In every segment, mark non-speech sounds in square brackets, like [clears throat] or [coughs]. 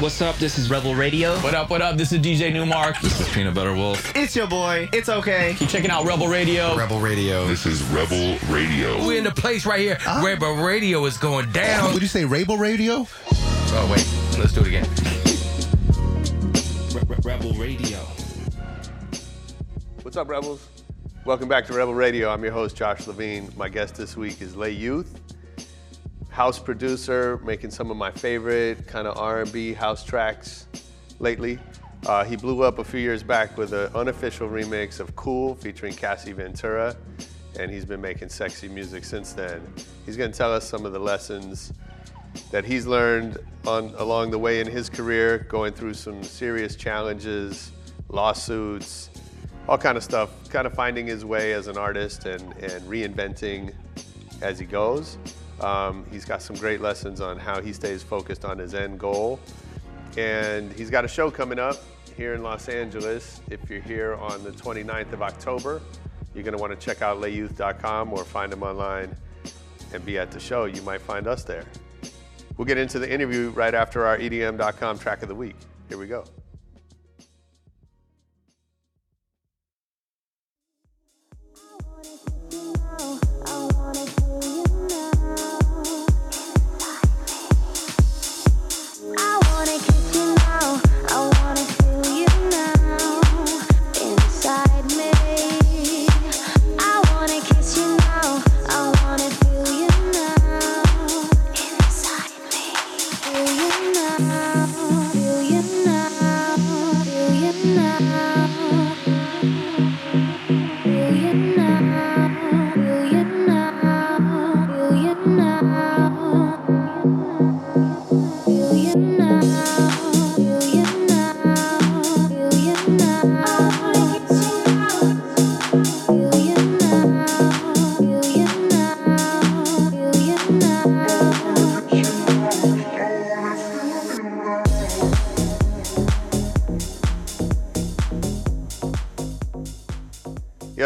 What's up? This is Rebel Radio. What up, what up? This is DJ Nu-Mark. This is Peanut Butter Wolf. It's your boy. It's okay. Keep checking out Rebel Radio. Rebel Radio. This is Rebel Radio. We're in the place right here. Ah. Rebel Radio is going down. Would you say Rebel Radio? Oh, wait. Let's do it again. Rebel Radio. What's up, Rebels? Welcome back to Rebel Radio. I'm your host, Josh Levine. My guest this week is Le Youth, house producer, making some of my favorite kind of R&B house tracks lately. Uh, he blew up a few years back with an unofficial remix of Cool featuring Cassie Ventura, and he's been making sexy music since then. He's going to tell us some of the lessons that he's learned on along the way in his career, going through some serious challenges, lawsuits, all kind of stuff, kind of finding his way as an artist and, and reinventing as he goes. Um, he's got some great lessons on how he stays focused on his end goal. And he's got a show coming up here in Los Angeles. If you're here on the 29th of October, you're going to want to check out layyouth.com or find him online and be at the show. You might find us there. We'll get into the interview right after our EDM.com track of the week. Here we go.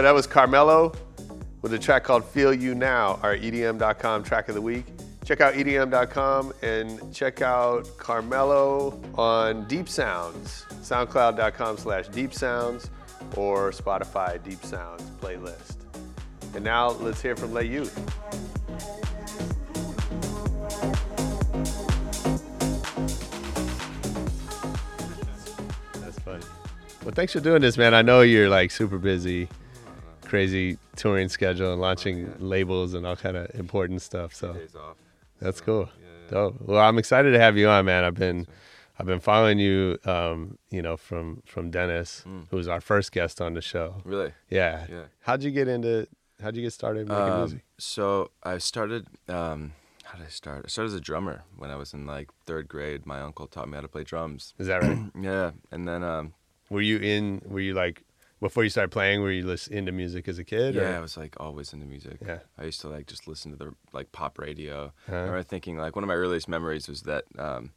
That was Carmelo with a track called Feel You Now, our EDM.com track of the week. Check out EDM.com and check out Carmelo on Deep Sounds, soundcloud.com slash deep sounds or Spotify Deep Sounds playlist. And now let's hear from Le Youth. That's funny. Well, thanks for doing this, man. I know you're like super busy, crazy touring schedule and launching labels and all kind of important stuff. So Days off. that's cool. yeah, yeah. Dope. Well, I'm excited to have you on, man. I've been I've been following you, um, you know, from from Dennis, who was our first guest on the show. Really? Yeah. Yeah. How'd you get into? How'd you get started making Um, music? so I started. Um, how did I start? I started as a drummer when I was in like third grade. My uncle taught me how to play drums. Is that right? [clears throat] Yeah, and then um, were you in? Were you like Before you started playing, were you listen, into music as a kid? Yeah, I was like always into music. Yeah. I used to like just listen to the like pop radio. Uh-huh. I remember thinking like one of my earliest memories was that um,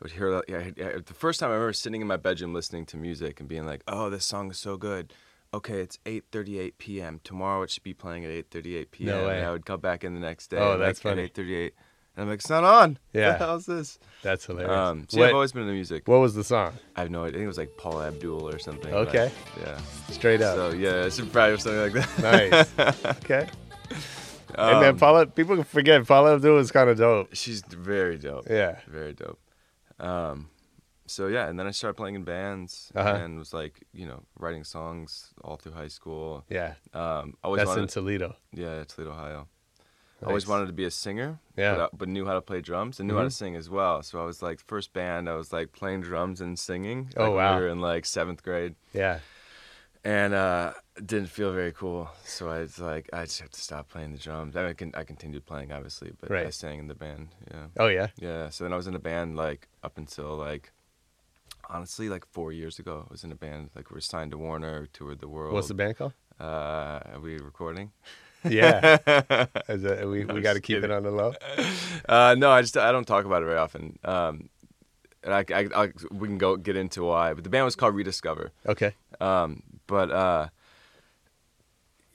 I would hear yeah, I- the first time I remember sitting in my bedroom listening to music and being like, "Oh, this song is so good." Okay, it's 8:38 p.m. Tomorrow it should be playing at 8:38 p.m. No way. And I would come back in the next day. Oh, like, that's at funny. 8:38, and I'm like, "It's not on." [laughs] Yeah. What the hell is this? That's hilarious. Um, so yeah, I've always been into music. what was the song? I have no idea. I think it was like Paula Abdul or something. Okay. Like, yeah. Straight up. So yeah, it's probably something like that. nice. [laughs] okay. and then Um, Paula, people can forget Paula Abdul is kind of dope. She's very dope. Yeah. Very dope. Um, so yeah, and then I started playing in bands Uh-huh. and was like, you know, writing songs all through high school. Yeah. Um, always That's wanted, in Toledo. yeah, Toledo, Ohio. I always wanted to be a singer. Yeah. But, but knew how to play drums and knew how to Mhm. sing as well. So I was like, first band, I was like playing drums and singing. Oh, like, when wow. We were in like seventh grade. Yeah. and uh, didn't feel very cool. So I was like, I just have to stop playing the drums. I, mean, I, con- I continued playing, obviously, but I sang in the band. Yeah, Oh yeah. yeah. So then I was in a band like up until like honestly like four years ago. I was in a band like we were signed to Warner, toured the world. What's the band called? Uh, are we recording? Yeah. [laughs] We we got to keep it on the low. [laughs] Uh, no, I just I don't talk about it very often. Um, and I, I, I, we can go get into why, but the band was called Rediscover. Okay. Um, but uh,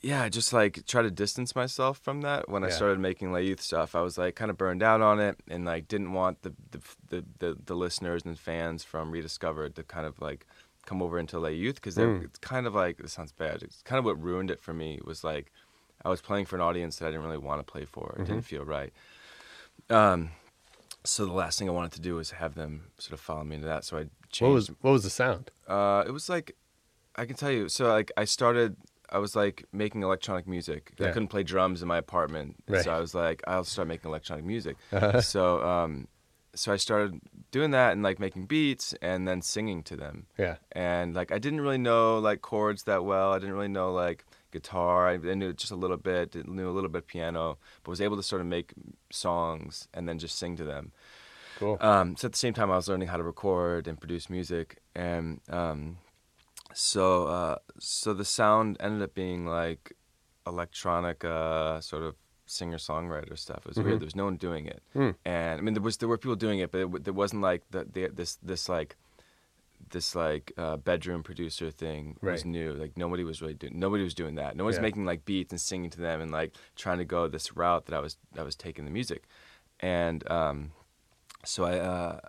yeah, I just like try to distance myself from that. When I started making Le Youth stuff, I was like kind of burned out on it, and like didn't want the the the, the, the listeners and fans from Rediscovered to kind of like come over into Le Youth because Mm. it's kind of like this sounds bad. It's kind of what ruined it for me was like I was playing for an audience that I didn't really want to play for. It Mm-hmm. didn't feel right. Um, so the last thing I wanted to do was have them sort of follow me into that. So I changed. What was what was the sound? Uh, it was like, I can tell you. So like, I started. I was like making electronic music. Yeah. I couldn't play drums in my apartment, Right. so I was like, I'll start making electronic music. Uh-huh. So, um, so I started doing that and like making beats and then singing to them. Yeah. And like, I didn't really know like chords that well. I didn't really know like guitar. I, knew just a little bit. Knew a little bit piano, but was able to sort of make songs and then just sing to them. Cool. Um, so at the same time, I was learning how to record and produce music, and um, so uh, so the sound ended up being like electronic, uh, sort of singer songwriter stuff. It was weird. There was no one doing it, Hmm. and I mean there was there were people doing it, but it, there wasn't like the, the this this like this like uh, bedroom producer thing was new. Like nobody was really doing nobody was doing that. No one was Yeah. making like beats and singing to them and like trying to go this route that I was I was taking the music, and um, so I uh,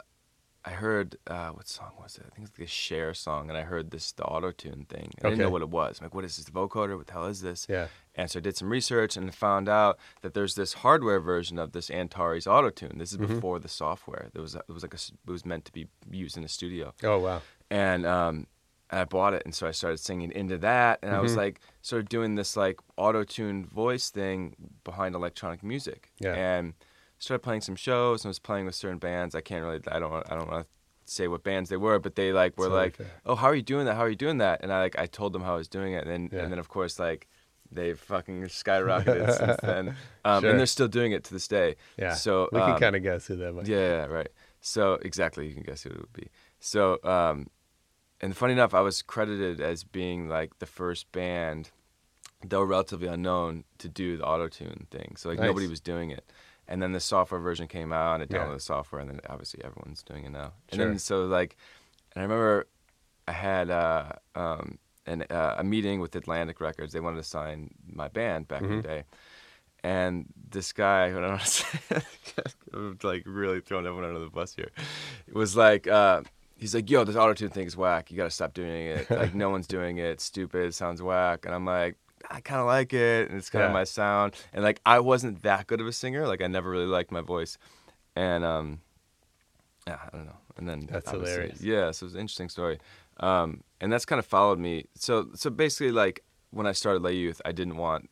I heard uh, what song was it? I think it's a Cher song, and I heard this the auto tune thing. I didn't know what it was. I'm like, what is this? The vocoder? What the hell is this? Yeah. And so I did some research and found out that there's this hardware version of this Antares auto tune. This is Mm-hmm. before the software. There was a, it was like a it was meant to be used in a studio Oh wow. and um, and I bought it, and so I started singing into that, and I was Mhm. like, sort of doing this like auto-tuned voice thing behind electronic music, Yeah. and started playing some shows, and was playing with certain bands. I can't really, I don't, I don't want to say what bands they were, but they like were like, oh, how are you doing that? How are you doing that? And I like, I told them how I was doing it, and then, Yeah. and then of course like. They've fucking skyrocketed [laughs] since then, um, Sure. and they're still doing it to this day. Yeah. So we can um, kind of guess who that might. be. yeah, yeah, right. So exactly, you can guess who it would be. So, um, and funny enough, I was credited as being like the first band, though relatively unknown, to do the auto tune thing. So like Nice. nobody was doing it. And then the software version came out, and I Yeah. downloaded the software, and then obviously everyone's doing it now. And Sure. then so like, and I remember I had uh, um, an, uh, a meeting with Atlantic Records. They wanted to sign my band back in Mm-hmm. the day. And this guy, [laughs] I don't want to say, I'm like really throwing everyone under the bus here. It was like, uh, he's like, yo, this auto tune thing is whack. You got to stop doing it. [laughs] Like, no one's doing it. It's stupid. It sounds whack. And I'm like, I kind of like it. And it's kind of Yeah. my sound. And like, I wasn't that good of a singer. Like, I never really liked my voice. And, um, yeah, I don't know. And then That's hilarious. Yeah, so it's an interesting story. Um, and that's kind of followed me. So, so basically, like when I started Le Youth, I didn't want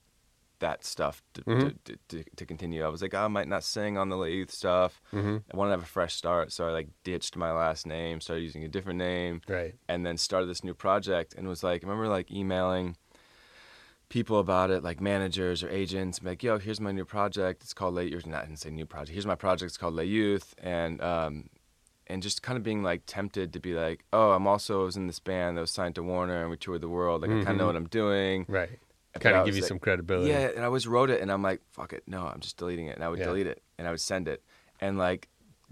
that stuff to, Mm-hmm. to, to, to continue. I was like, oh, I might not sing on the Le Youth stuff. Mm-hmm. I want to have a fresh start, so I like ditched my last name, started using a different name, Right. and then started this new project. And was like, I remember like emailing people about it, like managers or agents, like, yo, here's my new project. It's called Le Youth. Not I didn't say new project. Here's my project. It's called Le Youth, and um, and just kind of being like tempted to be like, oh, I'm also was in this band that was signed to Warner and we toured the world. Like I kind of know what I'm doing. Right. But Kind of give you like- some credibility. Yeah, and I always wrote it, and I'm like, fuck it, no, I'm just deleting it, and I would Yeah. delete it, and I would send it, and like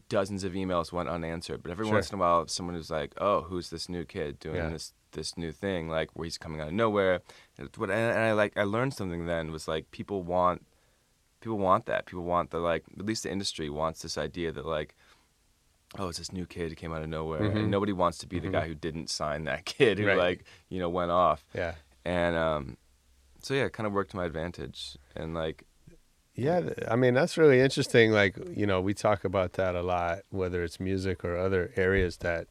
dozens of emails went unanswered. But every Sure. once in a while, someone was like, oh, who's this new kid doing Yeah. this this new thing? Like where he's coming out of nowhere. And it's what- and and I like I learned something then was like people want people want that. People want the like at least the industry wants this idea that like. Oh, it's this new kid who came out of nowhere, Mhm. and nobody wants to be the guy who didn't sign that [laughs] kid who Right. like you know went off. Yeah. And um, so yeah, it kind of worked to my advantage. And like, Yeah, I mean that's really interesting. Like you know, we talk about that a lot, whether it's music or other areas that,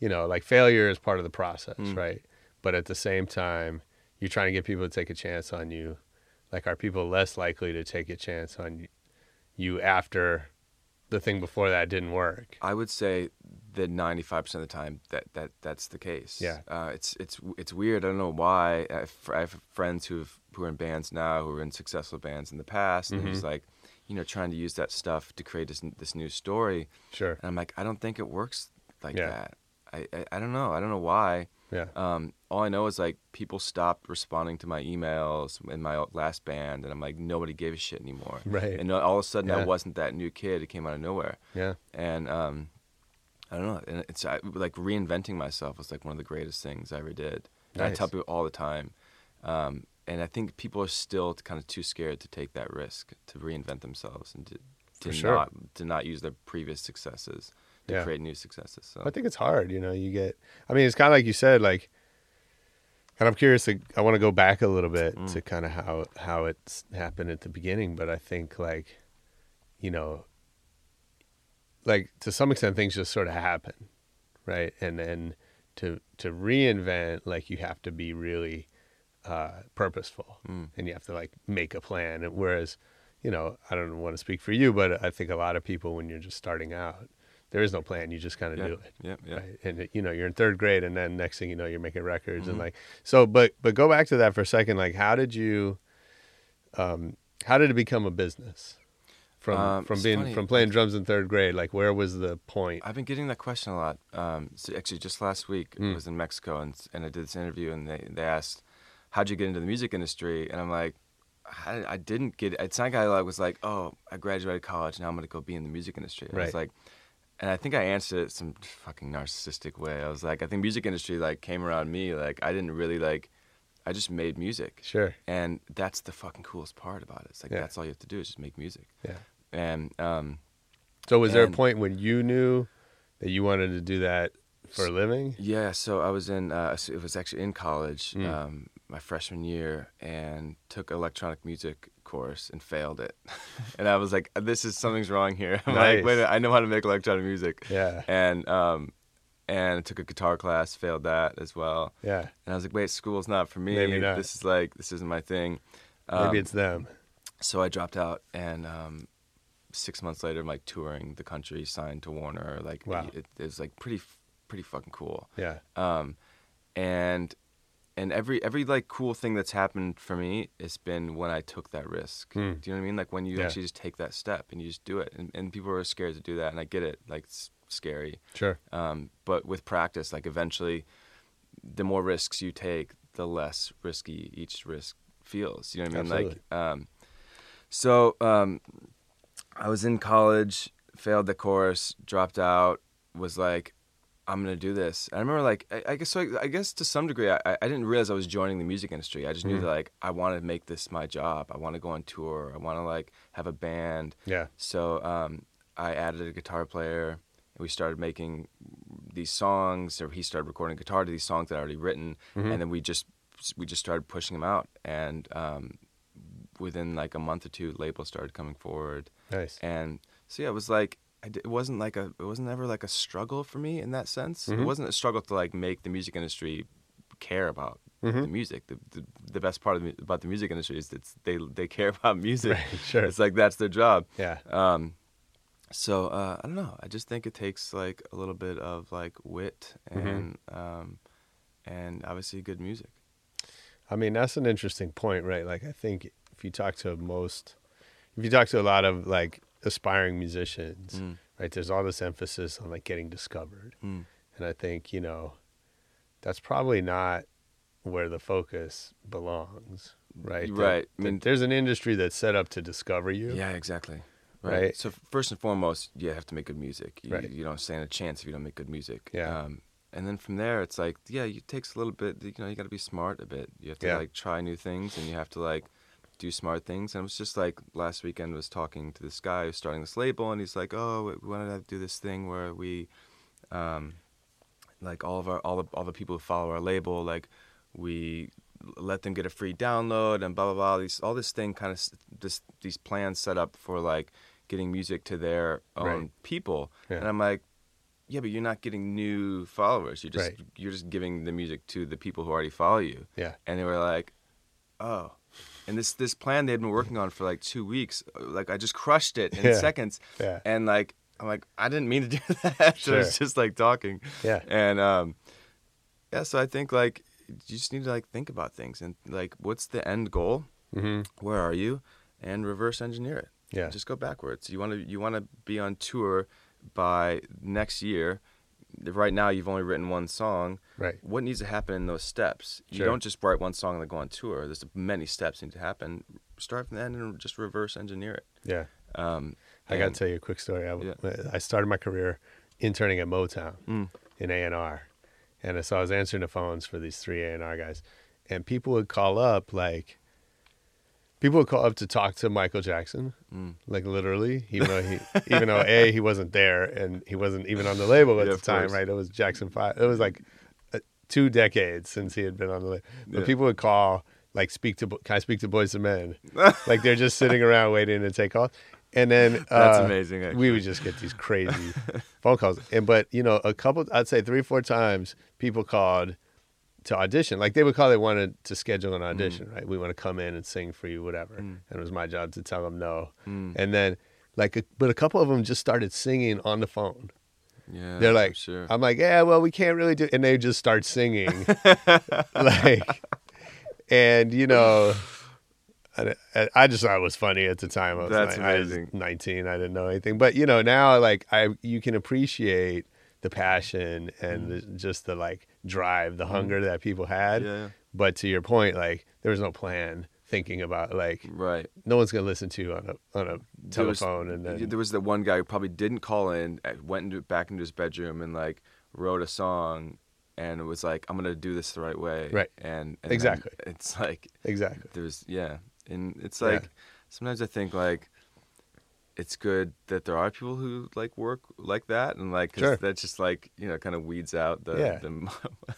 you know, like failure is part of the process, Mm. right? But at the same time, you're trying to get people to take a chance on you. Like, are people less likely to take a chance on you after the thing before that didn't work? I would say that 95% of the time that, that that's the case. Yeah. Uh, it's it's it's weird. I don't know why. I have, I have friends who've who are in bands now, who are in successful bands in the past, and it's like, you know, trying to use that stuff to create this this new story. Sure. And I'm like, I don't think it works like Yeah. that. I, I I don't know. I don't know why. Yeah. Um, all I know is like people stopped responding to my emails in my last band, and I'm like nobody gave a shit anymore. Right. And all of a sudden, Yeah. I wasn't that new kid who came out of nowhere. Yeah. And um, I don't know. And it's I, like reinventing myself was like one of the greatest things I ever did. And I tell people all the time. Um, and I think people are still kind of too scared to take that risk to reinvent themselves and to, to sure. not to not use their previous successes to Yeah. create new successes. So I think it's hard, you know. You get, I mean, it's kind of like you said, like, and I'm curious. To, I want to go back a little bit Mm. to kind of how how it's happened at the beginning, but I think like, you know, like to some extent things just sort of happen, right? And then to to reinvent, like you have to be really uh, purposeful, Mm. and you have to like make a plan. And whereas, you know, I don't want to speak for you, but I think a lot of people when you're just starting out, there is no plan. You just kind of yeah, do it yeah, yeah. right? And you know, you're in third grade, and then next thing you know, you're making records, Mm-hmm. and like so. But but go back to that for a second. Like, how did you, um, how did it become a business? From Um, from being funny. from playing drums in third grade, like where was the point? I've been getting that question a lot. Um, so actually, just last week Mm. I was in Mexico and and I did this interview and they they asked, "How'd you get into the music industry?" And I'm like, I, I didn't get it. It's not like I was like, "Oh, I graduated college now I'm gonna go be in the music industry." I Right. was like, and I think I answered it some fucking narcissistic way. I was like, I think music industry like came around me. Like I didn't really like. I just made music, Sure. and that's the fucking coolest part about it. It's like Yeah. that's all you have to do is just make music. Yeah. And um, So was there a point when you knew that you wanted to do that for a living? Yeah, so I was in. Uh, it was actually in college, Mm. um, my freshman year, and took electronic music course and failed it. [laughs] and I was like, "This is something's wrong here." [laughs] I'm Nice. like, "Wait, a minute, I know how to make electronic music." Yeah. And um, and I took a guitar class, failed that as well. Yeah. And I was like, "Wait, school's not for me. Maybe not. This is like this isn't my thing." Maybe Um, it's them. so I dropped out, and um, six months later, I'm like touring the country, signed to Warner. Like, Wow. it, it was like pretty, pretty fucking cool Yeah. um, and and every every like cool thing that's happened for me has been when I took that risk. Hmm. Do you know what I mean? Like when you Yeah. actually just take that step and you just do it, and, and people are scared to do that, and I get it. Like it's scary, Sure. um, but with practice, like eventually, the more risks you take, the less risky each risk feels. You know what I mean? Absolutely. Like, um, so um, I was in college, failed the course, dropped out, was like, I'm gonna do this. And I remember like I, I guess so I guess to some degree I, I didn't realize I was joining the music industry. I just knew Mhm. that like I wanted to make this my job. I want to go on tour. I want to like have a band. Yeah. So um, I added a guitar player, and we started making these songs. Or he started recording guitar to these songs that I already written, Mhm. and then we just we just started pushing them out. And um, within like a month or two, labels started coming forward, Nice. and so yeah, it was like It wasn't like a it wasn't ever like a struggle for me in that sense. Mhm. It wasn't a struggle to like make the music industry care about the Mhm. music. The, the the best part of the, about the music industry is that they they care [laughs] about music. Right, sure. It's like that's their job. Yeah. Um, so uh, I don't know. I just think it takes like a little bit of like wit Mm-hmm. and um, and obviously good music. I mean, that's an interesting point, right? Like, I think if you talk to most, if you talk to a lot of like aspiring musicians, Mm. right? There's all this emphasis on like getting discovered, Mm. and I think you know that's probably not where the focus belongs, right? Right. I mean- there's an industry that's set up to discover you. Yeah, exactly. Right. So first and foremost, you have to make good music. You, Right. you don't stand a chance if you don't make good music. Yeah. Um, and then from there, it's like, yeah, it takes a little bit. You know, you got to be smart a bit. You have to Yeah. like try new things, and you have to like do smart things. And it was just like last weekend was talking to this guy who's starting this label, and he's like, oh, we want to do this thing where we, um, like all of our all the all the people who follow our label, like we let them get a free download and blah blah blah. These all this thing kind of this these plans set up for like getting music to their own Right. people, Yeah. and I'm like, yeah, but you're not getting new followers. You're just Right. you're just giving the music to the people who already follow you. Yeah. And they were like, oh. And this this plan they'd been working on for like two weeks, like I just crushed it in Yeah. seconds. Yeah. And like I'm like I didn't mean to do [laughs] that. so I was just like talking. Yeah. And um, yeah. So I think like you just need to like think about things and like what's the end goal? hmm Where are you? And reverse engineer it. Yeah. Just go backwards. You want to you want to be on tour by next year. Right now, you've only written one song. Right. What needs to happen in those steps? You don't just write one song and then go on tour. There's many steps need to happen. Start from the end and just reverse engineer it. Yeah. Um, I got to tell you a quick story. I, Yeah. I started my career interning at Motown Mm. in A and R, and so I was answering the phones for these three A and R guys, and people would call up like. People would call up to talk to Michael Jackson, Mm. like literally, even though he, [laughs] even though a he wasn't there and he wasn't even on the label at Yeah, the time, course. right? It was Jackson Five. It was like uh, two decades since he had been on the label. But Yeah. people would call like, "Speak to, can I speak to Boyz II Men?" [laughs] like they're just sitting around waiting to take calls, and then That's uh, amazing, We would just get these crazy [laughs] phone calls, and but you know, a couple, I'd say three, four times, people called to audition. Like they would call, they wanted to schedule an mm. audition, right? We want to come in and sing for you, whatever. Mm. And it was my job to tell them no, mm. and then like, a, but a couple of them just started singing on the phone. Yeah, They're like, sure. I'm like, yeah, well, we can't really do, and they just start singing, [laughs] like, and you know, [sighs] I, I just thought it was funny at the time. I was That's like, I was 19, I didn't know anything, but you know, now like I, you can appreciate the passion and the, just the like drive, the hunger that people had. Mm-hmm. Yeah, yeah. But to your point, like there was no plan thinking about like right. no one's gonna listen to you on a on a There was- telephone and then there was the one guy who probably didn't call in, uh, went into, back into his bedroom and like wrote a song, and it was like, I'm gonna do this the right way. Right. And, and Exactly. It's like exactly. there's yeah, and it's Yeah. like sometimes I think like it's good that there are people who like work like that, and like 'cause Sure. that's just like you know kind of weeds out the, Yeah. the, [laughs]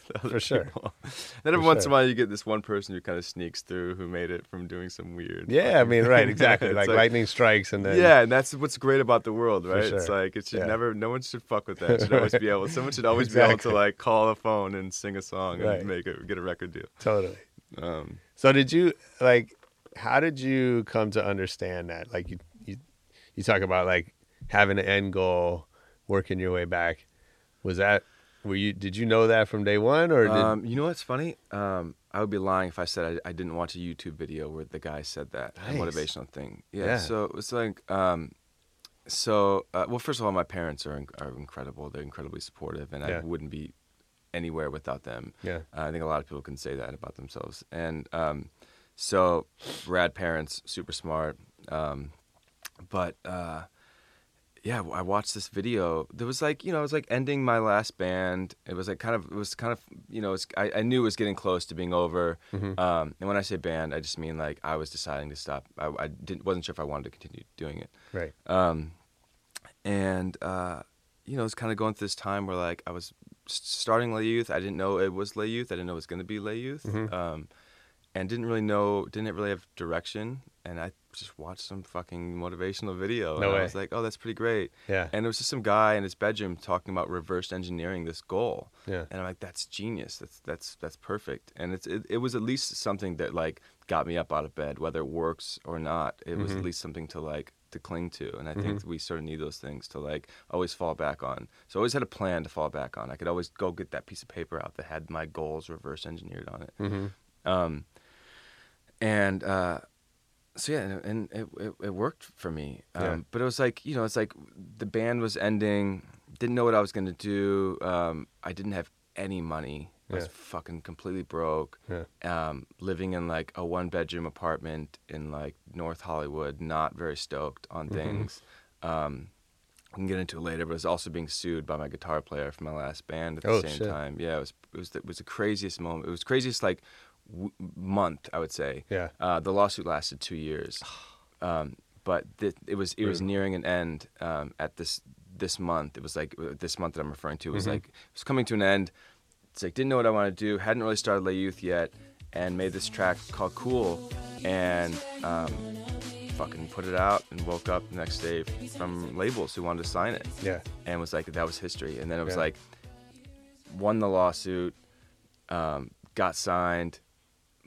the other For sure. people. [laughs] then every For once in a while you get this one person who kind of sneaks through who made it from doing some weird. Yeah, I mean, right, [laughs] exactly. It's like, lightning strikes and then yeah, and that's what's great about the world, right? It's like it should Yeah. never, no one should fuck with that. It should always be able, someone should always be able to like call a phone and sing a song Right. and make it, get a record deal. totally. Um, So did you like? How did you come to understand that? Like you, you, talk about like having an end goal, working your way back. Was that were you? Did you know that from day one, or did? um, you know what's funny? Um, I would be lying if I said I, I didn't watch a YouTube video where the guy said that Nice. motivational thing. Yeah, Yeah. So it was like, um, so uh, well, first of all, my parents are are incredible. They're incredibly supportive, and Yeah. I wouldn't be anywhere without them. Yeah. Uh, I think a lot of people can say that about themselves. And um, so, rad parents, super smart. Um, but uh, yeah, I watched this video. There was like, you know, it was like ending my last band. It was like kind of, it was kind of, you know, it's, I, I knew it was getting close to being over. Um, and when I say band, I just mean like I was deciding to stop. I, I didn't, wasn't sure if I wanted to continue doing it. right. Um, and uh, you know, it's kind of going through this time where like I was starting Le Youth. I didn't know it was Le Youth. I didn't know it was going to be Le Youth. Mm-hmm. Um, and didn't really know, didn't really have direction. And I just watched some fucking motivational video. No and way. I was like, oh, that's pretty great. Yeah. And it was just some guy in his bedroom talking about reverse engineering this goal. Yeah. And I'm like, that's genius. That's that's that's perfect. And it's it, it was at least something that like got me up out of bed, whether it works or not. It Mm-hmm. was at least something to like to cling to. And I think we sort of need those things to like always fall back on. So I always had a plan to fall back on. I could always go get that piece of paper out that had my goals reverse engineered on it. Mm-hmm. Um, and uh, so yeah, and, and it, it it worked for me. Um, Yeah. But it was like you know, it's like the band was ending. Didn't know what I was gonna do. Um, I didn't have any money. I was Yeah. fucking completely broke. Yeah. Um, living in like a one bedroom apartment in like North Hollywood. Not very stoked on Mm-hmm. things. Um, I can get into it later, but I was also being sued by my guitar player from my last band at the Oh, same shit. time. Yeah, it was it was the, it was the craziest moment. It was craziest like w- month I would say. Yeah. Uh, the lawsuit lasted two years, [sighs] um, but th- it was it was nearing an end um, at this this month. It was like uh, this month that I'm referring to was Mm-hmm. like it was coming to an end. It's like didn't know what I wanted to do. Hadn't really started Le Youth yet, and made this track called Cool, and um, fucking put it out and woke up the next day from labels who wanted to sign it Yeah. and was like that was history and then it was Yeah. like won the lawsuit um, got signed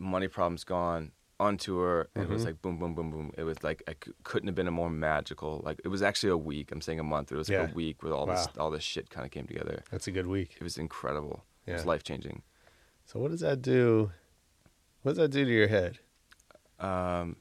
money problems gone on tour and Mm-hmm. it was like boom boom boom boom it was like I c- couldn't have been a more magical like it was actually a week i'm saying a month it was like Yeah. a week where all this all this shit kind of came together That's a good week. it was incredible it was life changing So what does that do? What does that do to your head? um,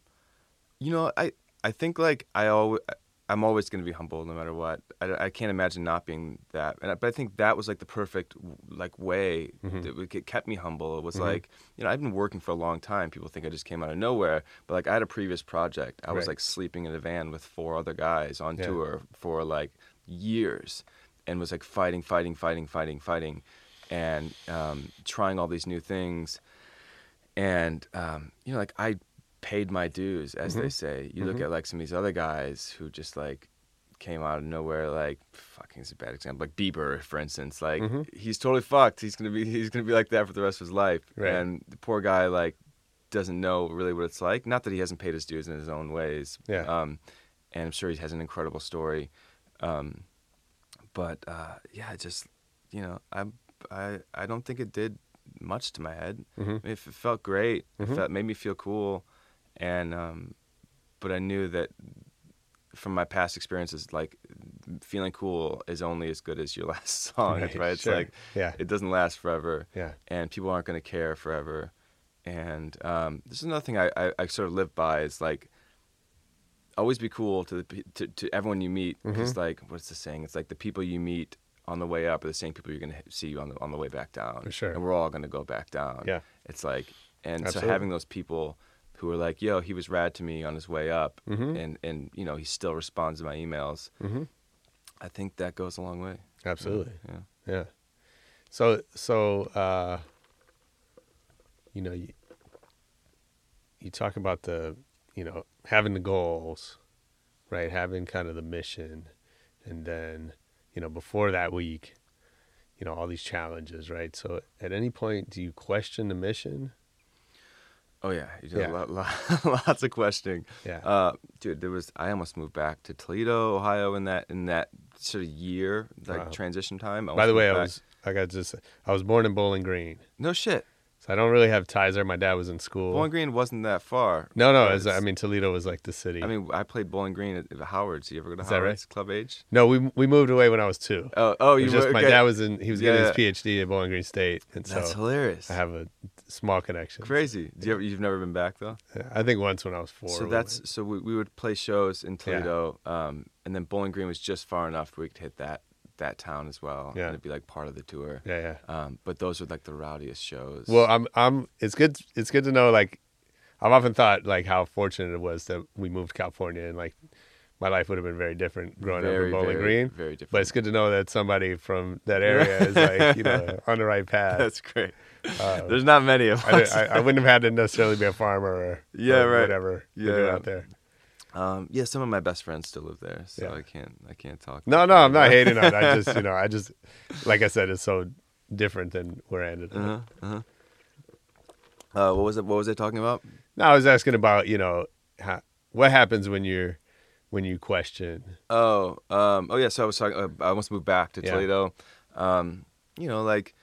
you know, I I think like I always I'm always going to be humble no matter what. I, I can't imagine not being that. And I, but I think that was like the perfect like way that it kept me humble. It was like you know I've been working for a long time. People think I just came out of nowhere, but like I had a previous project. I was like sleeping in a van with four other guys on Yeah. tour for like years, and was like fighting, fighting, fighting, fighting, fighting, and um, trying all these new things and um, you know like i paid my dues as Mm-hmm. they say you look at like some of these other guys who just like came out of nowhere like fucking is a bad example like bieber for instance like Mm-hmm. he's totally fucked he's gonna be [laughs] he's gonna be like that for the rest of his life Right. and the poor guy like doesn't know really what it's like not that he hasn't paid his dues in his own ways Yeah. um, and i'm sure he has an incredible story um, but uh, yeah, just you know, I I I don't think it did much to my head. I mean, it felt great. It felt made me feel cool, and um, but I knew that from my past experiences, like feeling cool is only as good as your [laughs] last song, Right, right? It's sure. like Yeah. it doesn't last forever, Yeah. and people aren't going to care forever. And um, this is another thing I, I, I sort of live by is like always be cool to the to, to everyone you meet Mm-hmm. because like what's the saying? It's like the people you meet on the way up are the same people you're going to see you on the on the way back down. For sure. And we're all going to go back down. Yeah. It's like and Absolutely. so having those people who are like, "Yo, he was rad to me on his way up," Mm-hmm. and and you know he still responds to my emails. Mhm. I think that goes a long way. Absolutely. Yeah. Yeah. So so uh you know you you talk about the you know having the goals, right? Having kind of the mission and then you know before that week you know all these challenges, right? So at any point do you question the mission? Oh yeah, you did Yeah. a lot, lot, [laughs] lots of questioning. Yeah. uh, dude, there was I almost moved back to Toledo, Ohio, in that in that sort of year, like Wow. transition time. By the way, moved I back. was I got just I was born in Bowling Green. no shit. So I don't really have ties there. My dad was in school. Bowling Green wasn't that far. no, no, I mean Toledo was like the city. I mean, I played Bowling Green at, at Howard's. You ever go to Is that right? Howard's Club H? no, we we moved away when I was two. Oh, oh, you just were, my okay. dad was in. He was getting his PhD at Bowling Green State, and so That's hilarious. I have a small connection. Crazy. Do you ever, you've never been back though. I think once when I was four. So that's so we, we would play shows in Toledo, um, and then Bowling Green was just far enough we could hit that that town as well, Yeah. and it'd be like part of the tour. yeah, yeah. Um, but those were like the rowdiest shows. Well, I'm I'm. It's good. It's good to know. Like, I've often thought like how fortunate it was that we moved to California, and like my life would have been very different growing up in Bowling very, Green. very different. But it's good to know that somebody from that area [laughs] is like you know on the right path. That's great. There's not many of Uh, I, us. I, I wouldn't have had to necessarily be a farmer or Yeah, or right. whatever yeah. out there. Um, yeah, some of my best friends still live there, so Yeah. I can't I can't talk. No, no. I'm not hating on it. I [laughs] just, you know, I just, like I said, it's so different than where I ended up. Uh-huh, uh-huh. Uh, what was it? What was I talking about? No, I was asking about, you know, how, what happens when you're, when you question. Oh, um, oh yeah. So I was talking. Uh, I almost moved back to Yeah. Toledo. Um, you know, like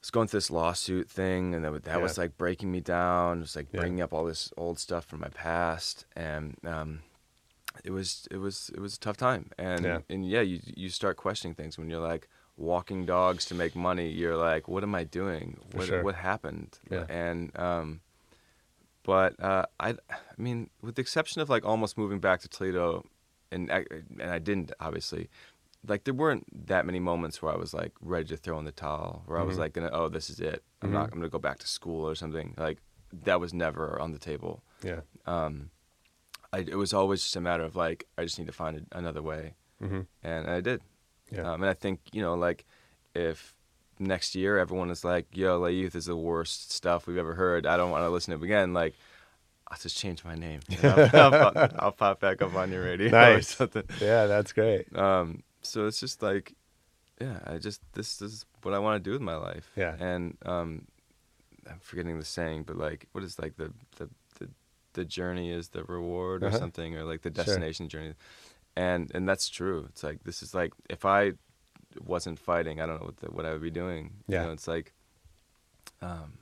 was going through this lawsuit thing, and that, was- that was like breaking me down. It was like Yeah. bringing up all this old stuff from my past, and um, it was it was it was a tough time. And Yeah. and yeah, you you start questioning things when you're like walking dogs to make money. You're like, what am I doing? For What sure. what happened? Yeah. And um, but uh, I, I mean, with the exception of like almost moving back to Toledo, and I, and I didn't obviously, like there weren't that many moments where I was like ready to throw in the towel, where I was like, gonna, oh, this is it. I'm not. I'm gonna go back to school or something. Like that was never on the table. Yeah. Um, I, it was always just a matter of like I just need to find a, another way, Mhm. and I did. Yeah. Um, and I think you know, like if next year everyone is like, "Yo, Le Youth is the worst stuff we've ever heard. I don't want to listen to it again." Like, I'll just change my name. [laughs] I'll, pop, I'll pop back up on your radio or Nice. something. Yeah, that's great. Um, so it's just like, yeah, I just this is what I want to do with my life. Yeah. And um, I'm forgetting the saying, but like, what is like the the the, the journey is the reward or Uh-huh. something, or like the Sure. destination journey, and and that's true. It's like this is like if I wasn't fighting, I don't know what the, what I would be doing. Yeah. You know, it's like, um,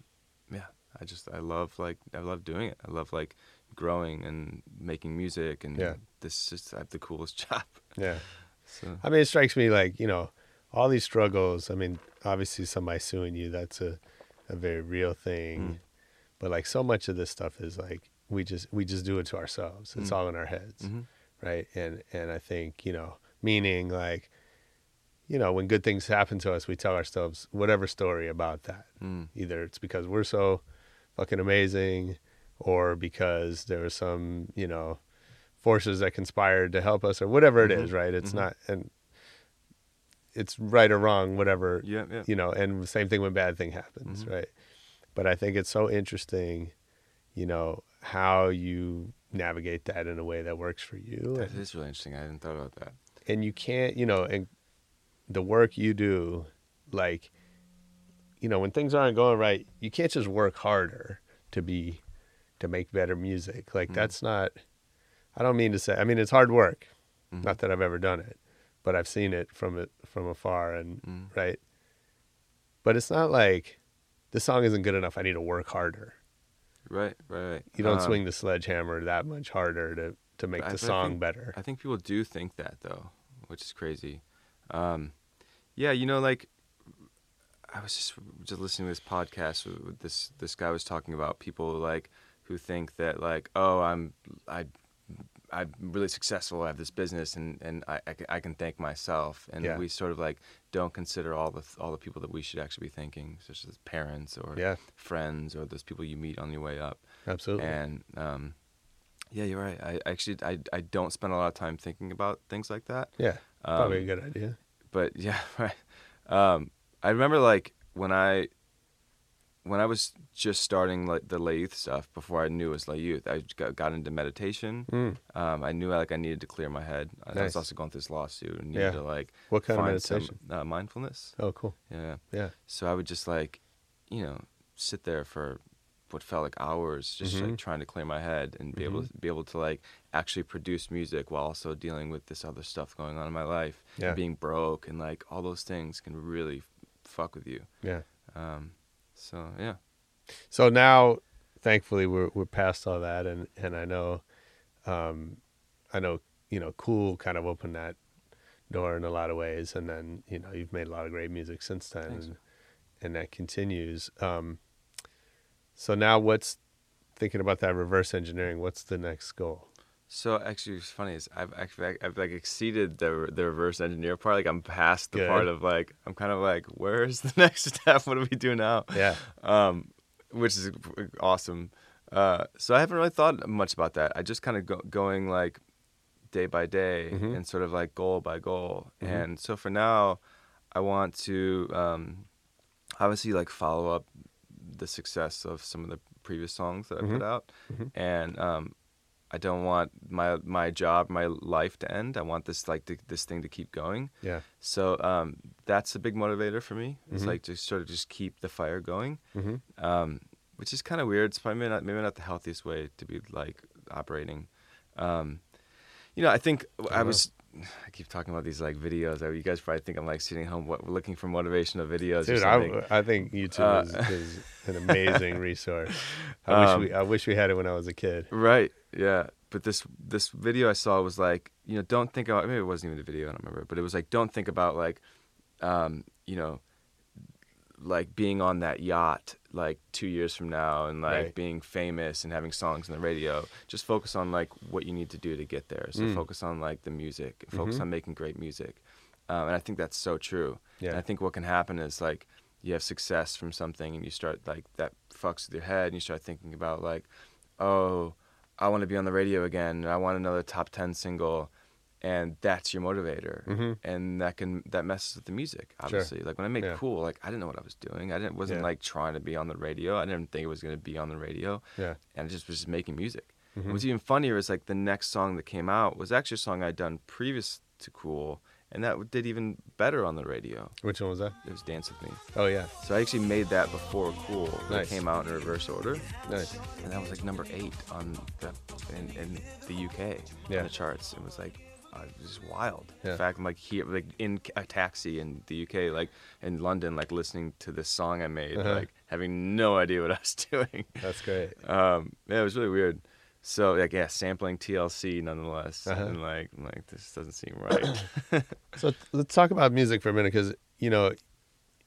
yeah, I just I love like I love doing it. I love like growing and making music, and Yeah. this is just I have the coolest [laughs] job. Yeah. So. I mean, it strikes me like, you know, all these struggles. I mean, obviously, somebody suing you, that's a, a very real thing. Mm. But like, so much of this stuff is like, we just we just do it to ourselves. It's Mm. all in our heads, Mhm. right? And and I think you know, meaning like, you know, when good things happen to us, we tell ourselves whatever story about that. Mm. Either it's because we're so fucking amazing, or because there was some you know forces that conspired to help us, or whatever it is, Mhm. right? It's Mhm. not and it's right or wrong, whatever Yeah, yeah. you know. And the same thing when bad thing happens, Mhm. right? But I think it's so interesting, you know, how you navigate that in a way that works for you. That and- is really interesting. I hadn't thought about that. and you can't you know and the work you do like you know when things aren't going right you can't just work harder to be to make better music like Mm. that's not i don't mean to say i mean it's hard work Mhm. not that i've ever done it but i've seen it from it from afar and Mm. right but it's not like this song isn't good enough i need to work harder Right, right, right. you don't Um, swing the sledgehammer that much harder to to make the I song think- better I think people do think that though, which is crazy. Um, yeah, you know, like I was just just listening to this podcast this this guy was talking about people like who think that like oh I'm I I'm really successful. I have this business and and I I can, I can thank myself. And Yeah. we sort of like don't consider all the all the people that we should actually be thanking, such as parents or Yeah. friends or those people you meet on your way up. absolutely And um, yeah, you're right. I actually I I don't spend a lot of time thinking about things like that. yeah probably Um, a good idea But [laughs] yeah, right. Um, I remember like when I when I was just starting like the Le Youth stuff before I knew it was Le Youth, I got, got into meditation. Mm. Um, I knew like I needed to clear my head. I Nice. was also going through this lawsuit and needed Yeah. to like What kind of find some, meditation? uh, mindfulness. oh cool Yeah. yeah So I would just like, you know, sit there for what felt like hours, just Mhm. like trying to clear my head and be able to be able to like actually produce music while also dealing with this other stuff going on in my life, Yeah. being broke and like all those things can really fuck with you. yeah Um, so yeah, So now, thankfully, we're we're past all that, and and I know, um, I know you know, cool kind of opened that door in a lot of ways, and then you know you've made a lot of great music since then, Thanks. and, and that continues. Um, so now, what's thinking about that reverse engineering? What's the next goal? So actually, what's funny is I've actually I've like exceeded the the reverse engineer part. Like I'm past the Good. part of like I'm kind of like where's the [laughs] next step? What do we do now? Yeah. Um, which is awesome. Uh, so I haven't really thought much about that. I just kind of go, going like day by day Mhm. and sort of like goal by goal. Mhm. And so for now, I want to um, obviously like follow up the success of some of the previous songs that I Mhm. put out, Mhm. and um, I don't want my my job, my life to end. I want this like this thing to keep going. Yeah. So um, that's a big motivator for me. It's Mhm. like to sort of just keep the fire going, hmm um, which is kind of weird. It's probably not maybe not the healthiest way to be like operating. Um, you know, I think I know. was. I keep talking about these like videos. You guys probably think I'm like sitting home what, looking for motivational videos. or Dude. I, I think YouTube Uh, is, is an amazing [laughs] resource. I wish Um, we I wish we had it when I was a kid. Right. Yeah. But this this video I saw was like, you know, don't think about maybe it wasn't even a video, I don't remember, but it was like don't think about like um, you know, like being on that yacht like two years from now and like Right. being famous and having songs on the radio. Just focus on like what you need to do to get there. Mm. So focus on like the music. Focus Mm-hmm. on making great music. Um, and I think that's so true. Yeah. And I think what can happen is like you have success from something and you start like that fucks with your head and you start thinking about like, oh, I want to be on the radio again. and I want another top ten single, and that's your motivator. Mm-hmm. And that can that messes with the music. Obviously, like when I made Yeah. Cool, like I didn't know what I was doing. I didn't wasn't Yeah. like trying to be on the radio. I didn't think it was gonna be on the radio. Yeah. And I just was just making music. Mm-hmm. What's even funnier is like the next song that came out was actually a song I'd done previous to Cool, and that did even better on the radio. Which one was that? It was Dance with Me. Oh yeah, So I actually made that before Cool. It came out in reverse order, nice. and that was like number eight on the in, in the UK Yeah. on the charts. It was like uh, it was just wild. Yeah. In fact, I'm like here, like in a taxi in the UK, like in London, like listening to this song I made, Uh-huh. like having no idea what I was [laughs] doing. That's great. Um, yeah, it was really weird. So like yeah, sampling TLC nonetheless, Uh-huh. and like I'm like this doesn't seem right. [coughs] So let's talk about music for a minute, because you know,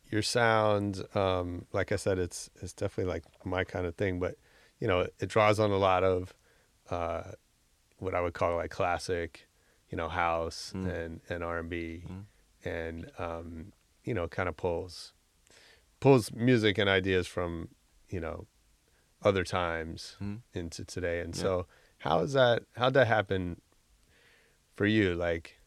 your sound, um, like I said, it's it's definitely like my kind of thing. But you know, it draws on a lot of uh, what I would call like classic, you know, house Mm. and and R and B, Mm. and um, you know, kind of pulls pulls music and ideas from you know other times Mm. into today. And Yeah. so, how is that? How'd that happen for you? Like,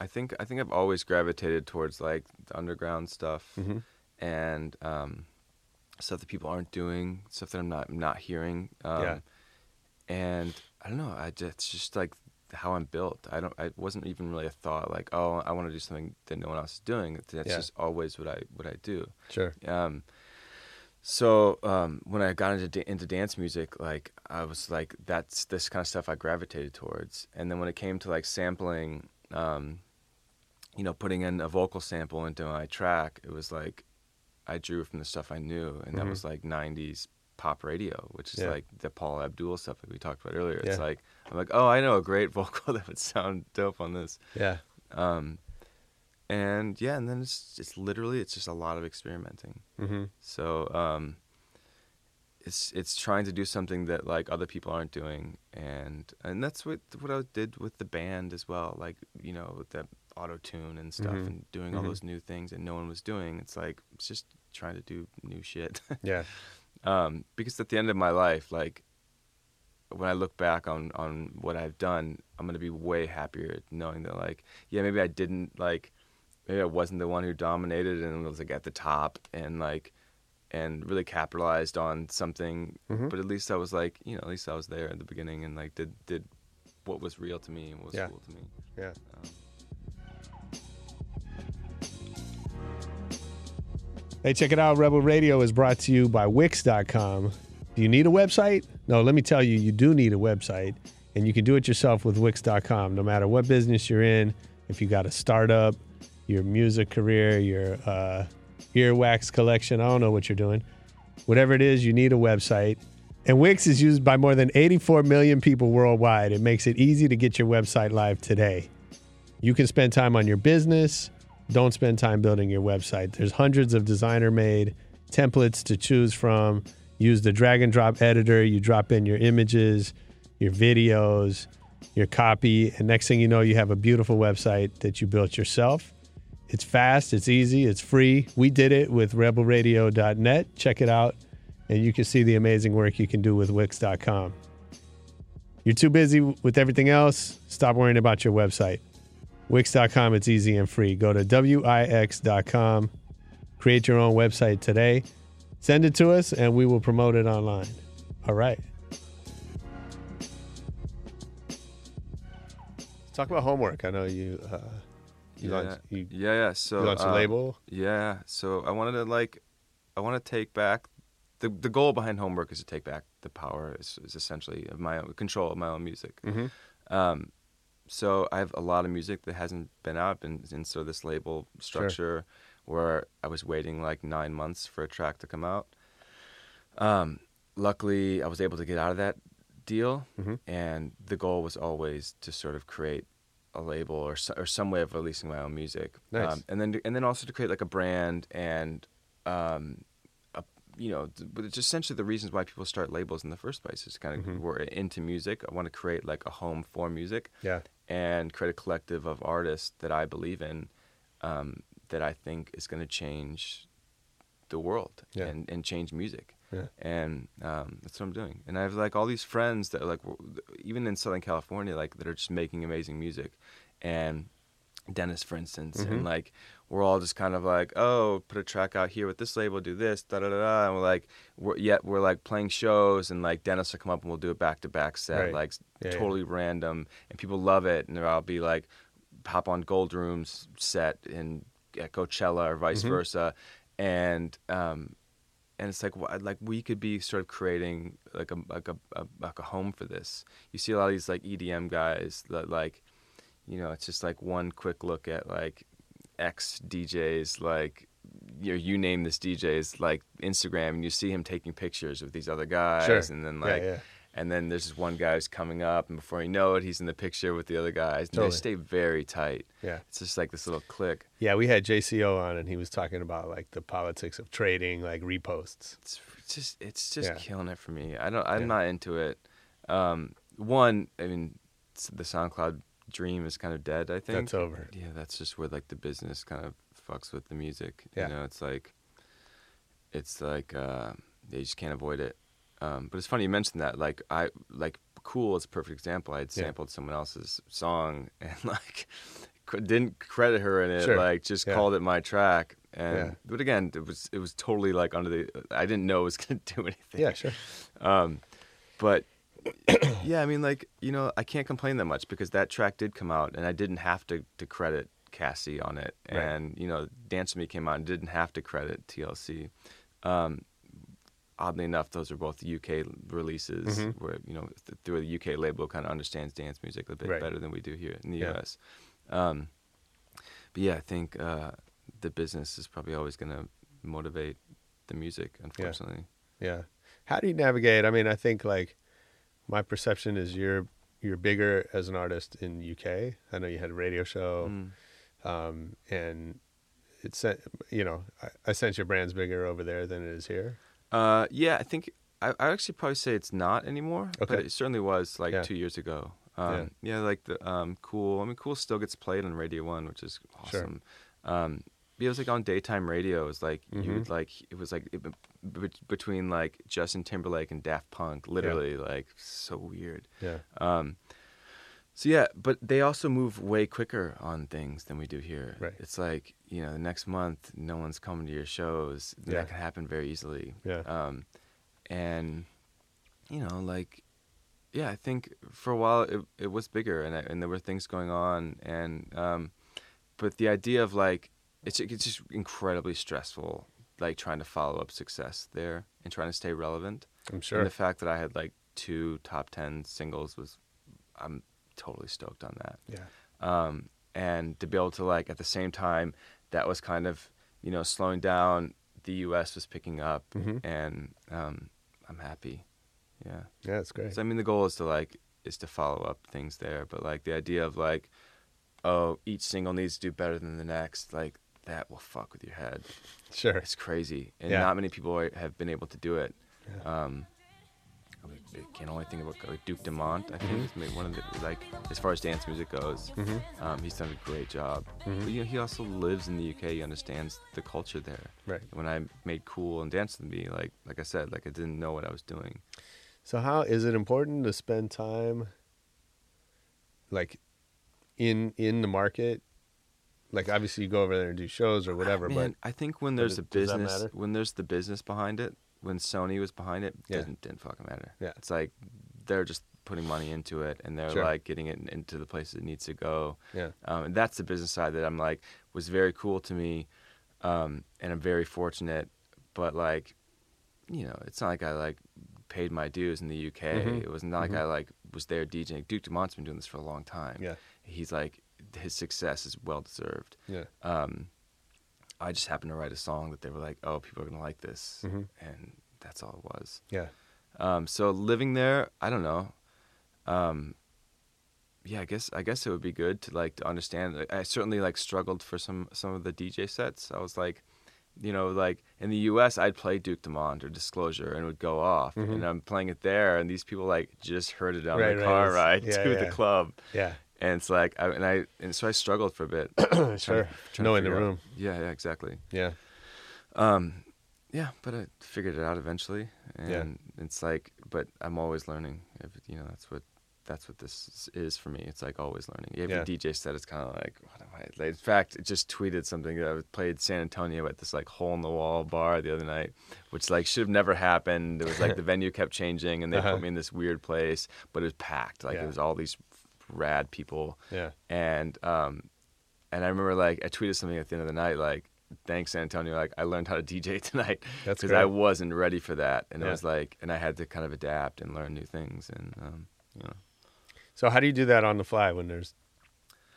I think I think I've always gravitated towards like the underground stuff Mhm. and um, stuff that people aren't doing, stuff that I'm not not hearing. Um, Yeah. And I don't know. I just, it's just like how I'm built. I don't. I wasn't even really a thought like, oh, I want to do something that no one else is doing. That's Yeah. just always what I what I do. sure, Um, so um, when I got into into dance music, like I was like, that's this kind of stuff I gravitated towards. And then when it came to like sampling, um, you know, putting in a vocal sample into my track, it was like I drew from the stuff I knew, and that Mhm. was like '90s pop radio, which is Yeah. like the Paula Abdul stuff that we talked about earlier. It's Yeah. like I'm like, oh, I know a great [laughs] vocal that would sound dope on this. yeah, Um, and yeah, and then it's it's literally it's just a lot of experimenting. hmm So um, it's it's trying to do something that like other people aren't doing, and and that's what what I did with the band as well. Like you know with the auto tune and stuff, Mhm. and doing all Mhm. those new things that no one was doing. It's like it's just trying to do new shit. [laughs] yeah, um, because at the end of my life, like when I look back on on what I've done, I'm gonna be way happier knowing that like yeah maybe I didn't like maybe I wasn't the one who dominated and was like at the top and like and really capitalized on something, Mhm. but at least I was like you know at least I was there at the beginning and like did did what was real to me and what was Yeah. cool to me. yeah. Um, Hey, check it out. Rebel Radio is brought to you by Wix.com. Do you need a website? No, let me tell you, you do need a website, and you can do it yourself with Wix.com. No matter what business you're in, if you got a startup, your music career, your uh, earwax collection, I don't know what you're doing. Whatever it is, you need a website. And Wix is used by more than 84 million people worldwide. It makes it easy to get your website live today. You can spend time on your business. Don't spend time building your website. There's hundreds of designer made templates to choose from. Use the drag and drop editor. You drop in your images, your videos, your copy, and next thing you know, you have a beautiful website that you built yourself. It's fast, it's easy, it's free. We did it with rebelradio.net. Check it out, and you can see the amazing work you can do with Wix.com. You're too busy with everything else, stop worrying about your website. Wix.com, it's easy and free. Go to Wix.com, create your own website today, send it to us, and we will promote it online. All right. Talk about homework. I know you. Uh, you yeah, launched, you, yeah, yeah. So you launched a um, label. Yeah. So I wanted to like, I want to take back the the goal behind homework is to take back the power is, is essentially of my own control of my own music. Mhm. Um, so I have a lot of music that hasn't been out, and, and so this label structure where I was waiting like nine months for a track to come out. Um, luckily, I was able to get out of that deal, Mhm. and the goal was always to sort of create a label or so, or some way of releasing my own music. Nice. Um, and then and then also to create like a brand and um, a, you know, but it's essentially the reasons why people start labels in the first place is kind of Mm-hmm. we're into music. I want to create like a home for music Yeah. And create a collective of artists that I believe in, um, that I think is going to change the world Yeah. and, and change music. Yeah. And um, that's what I'm doing. And I have like all these friends that are like, even in Southern California, like that are just making amazing music. And Dennis, for instance, Mm-hmm. and like we're all just kind of like, oh, put a track out here with this label, do this, da da da da. And we're like, we're, yet we're like playing shows, and like Dennis will come up and we'll do a back to back set, Right. like Yeah, yeah. totally random, and people love it. And I'll be like, hop on Goldroom's set in at Coachella or Mm-hmm. vice versa, and um, and it's like like we could be sort of creating like a like a, a like a home for this. You see a lot of these like EDM guys that like, you know, it's just like one quick look at like X DJs like. You, know, you name this DJ's like Instagram, and you see him taking pictures with these other guys, Sure. and then like, yeah. and then there's this one guy who's coming up, and before you know it, he's in the picture with the other guys. And Totally. They stay very tight. Yeah. It's just like this little click. Yeah, we had JayCeeOh on, and he was talking about like the politics of trading, like reposts. It's it's just it's just Yeah. killing it for me. I don't. I'm Yeah. not into it. Um, one, I mean, the SoundCloud dream is kind of dead. I think That's over. Yeah, that's just where like the business kind of fucks with the music. Yeah. You know, it's like, it's like uh, they just can't avoid it. Um, but it's funny you mentioned that. Like I like cool is a perfect example. I had Yeah. sampled someone else's song [laughs] and like didn't credit her in it. Sure. Like just Yeah. called it my track. And Yeah. but again, it was it was totally like under the. I didn't know it was gonna [laughs] do anything. Yeah, sure. Um, but [coughs] yeah, I mean, like you know, I can't complain that much because that track did come out, and I didn't have to to credit Cassie on it, Right. and you know, Dance with Me came out and didn't have to credit TLC. Um, oddly enough, those are both UK releases, Mm-hmm. where you know, th- through a UK label, kind of understands dance music a bit Right. better than we do here in the Yeah. US. Um, but yeah, I think uh, the business is probably always going to motivate the music, unfortunately. Yeah. How do you navigate? I mean, I think like my perception is you're you're bigger as an artist in UK. I know you had a radio show, Mm. um, and it's you know I, I sense your brand's bigger over there than it is here. Uh, yeah, I think I I actually probably say it's not anymore, but Okay. it certainly was like Yeah. two years ago. Um, yeah. like the um, cool. I mean, cool still gets played on Radio One, which is Sure. awesome. Um, but it was like on daytime radio. It was like Mm-hmm. you would like it was like it, be- between like Justin Timberlake and Daft Punk, literally like so weird. Yeah. Um, so yeah, but they also move way quicker on things than we do here. Right. It's like you know, the next month no one's coming to your shows. Yeah. That can happen very easily. Yeah. Um, and you know, like, yeah, I think for a while it it was bigger, and I, and there were things going on, and um, but the idea of like it's it's just incredibly stressful, like trying to follow up success there and trying to stay relevant. I'm sure. And the fact that I had like two top ten singles was, I'm totally stoked on that. yeah. Um, and to be able to like at the same time, that was kind of you know slowing down. The U.S. was picking up, Mhm. and um, I'm happy. Yeah. Yeah, it's great. So I mean, the goal is to like is to follow up things there, but like the idea of like, oh, each single needs to do better than the next, like that will fuck with your head. Sure. It's crazy, and Yeah. not many people are- have been able to do it. Um, I can only think about like Duke Dumont. I think Mm-hmm. is one of the like as far as dance music goes. Um, he's done a great job. Mm-hmm. But you know, he also lives in the UK. He understands the culture there. Right. When I made Cool and Dance with Me, like like I said, like I didn't know what I was doing. So how is it important to spend time like in in the market? Like obviously you go over there and do shows or whatever, Man, I think when there's it- a does that business, matter? when there's the business behind it, when Sony was behind it, Yeah. doesn't didn't fucking matter. Yeah. it's like they're just putting money into it and they're Sure. like getting it into the places it needs to go. yeah. Um, and that's the business side that I'm like was very cool to me, um, and I'm very fortunate. But like, you know, it's not like I like paid my dues in the UK. Mhm. It was not like I like was there DJing. Duke Dumont's been doing this for a long time. Yeah. he's like his success is well deserved. Yeah. Um, I just happened to write a song that they were like, oh, people are gonna like this, Mhm. and that's all it was. Yeah. Um, so living there, I don't know. Um, yeah, I guess I guess it would be good to like to understand. I certainly like struggled for some some of the DJ sets. I was like, you know, like in the U.S., I'd play Duke Dumont or Disclosure and it would go off, and I'm playing it there, and these people like just heard it on Mm-hmm. Right, the right, car ride [laughs] yeah, to yeah. the club, Yeah. And it's like, I, and I and so I struggled for a bit. [clears throat] Sure. trying Knowing the out- room. Yeah, yeah, exactly. Yeah. Um, yeah, but I figured it out eventually, and Yeah. it's like, but I'm always learning. If, you know, that's what that's what this is for me. It's like always learning. Every Yeah. DJ set it's kind of like, what am I? Like, in fact, it just tweeted something that I played San Antonio at this like hole in the wall bar the other night, which like should have never happened. It was like [laughs] the venue kept changing, and they Uh-huh. put me in this weird place, but it was packed. Like Yeah. it was all these rad people. Yeah. and um and I remember like I tweeted something at the end of the night like thanks Antonio. Like I learned how to DJ [laughs] tonight. Because I wasn't ready for that. And Yeah. it was like and I had to kind of adapt and learn new things and um you know. So how do you do that on the fly when there's,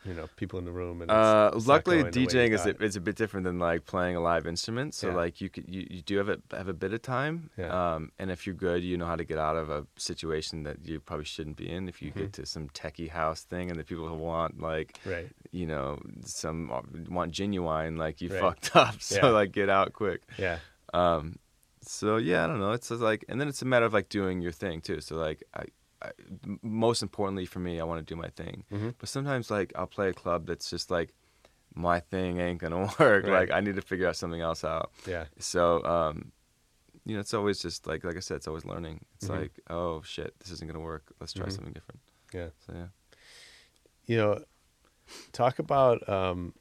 you know, people in the room and it's, uh luckily going the way you DJing is a, is a bit different than like playing a live instrument so Yeah. like you could you, you do have a have a bit of time Yeah. um and if you're good you know how to get out of a situation that you probably shouldn't be in if you Mm-hmm. get to some techie house thing and the people who want like Right. you know, some uh, want genuine, like you Right. fucked [laughs] up, so Yeah. like get out quick. Yeah. Um, so yeah, I don't know. It's like, and then it's a matter of like doing your thing too. So like, I, I most importantly for me, I want to do my thing. Mm-hmm. But sometimes like I'll play a club that's just like my thing ain't gonna [laughs] work. Right. Like I need to figure out something else out. Yeah. So um, you know, it's always just like like I said, it's always learning. It's Mhm. like, oh shit, this isn't gonna work. Let's try Mhm. something different. Yeah. So yeah. You know, talk about. Um,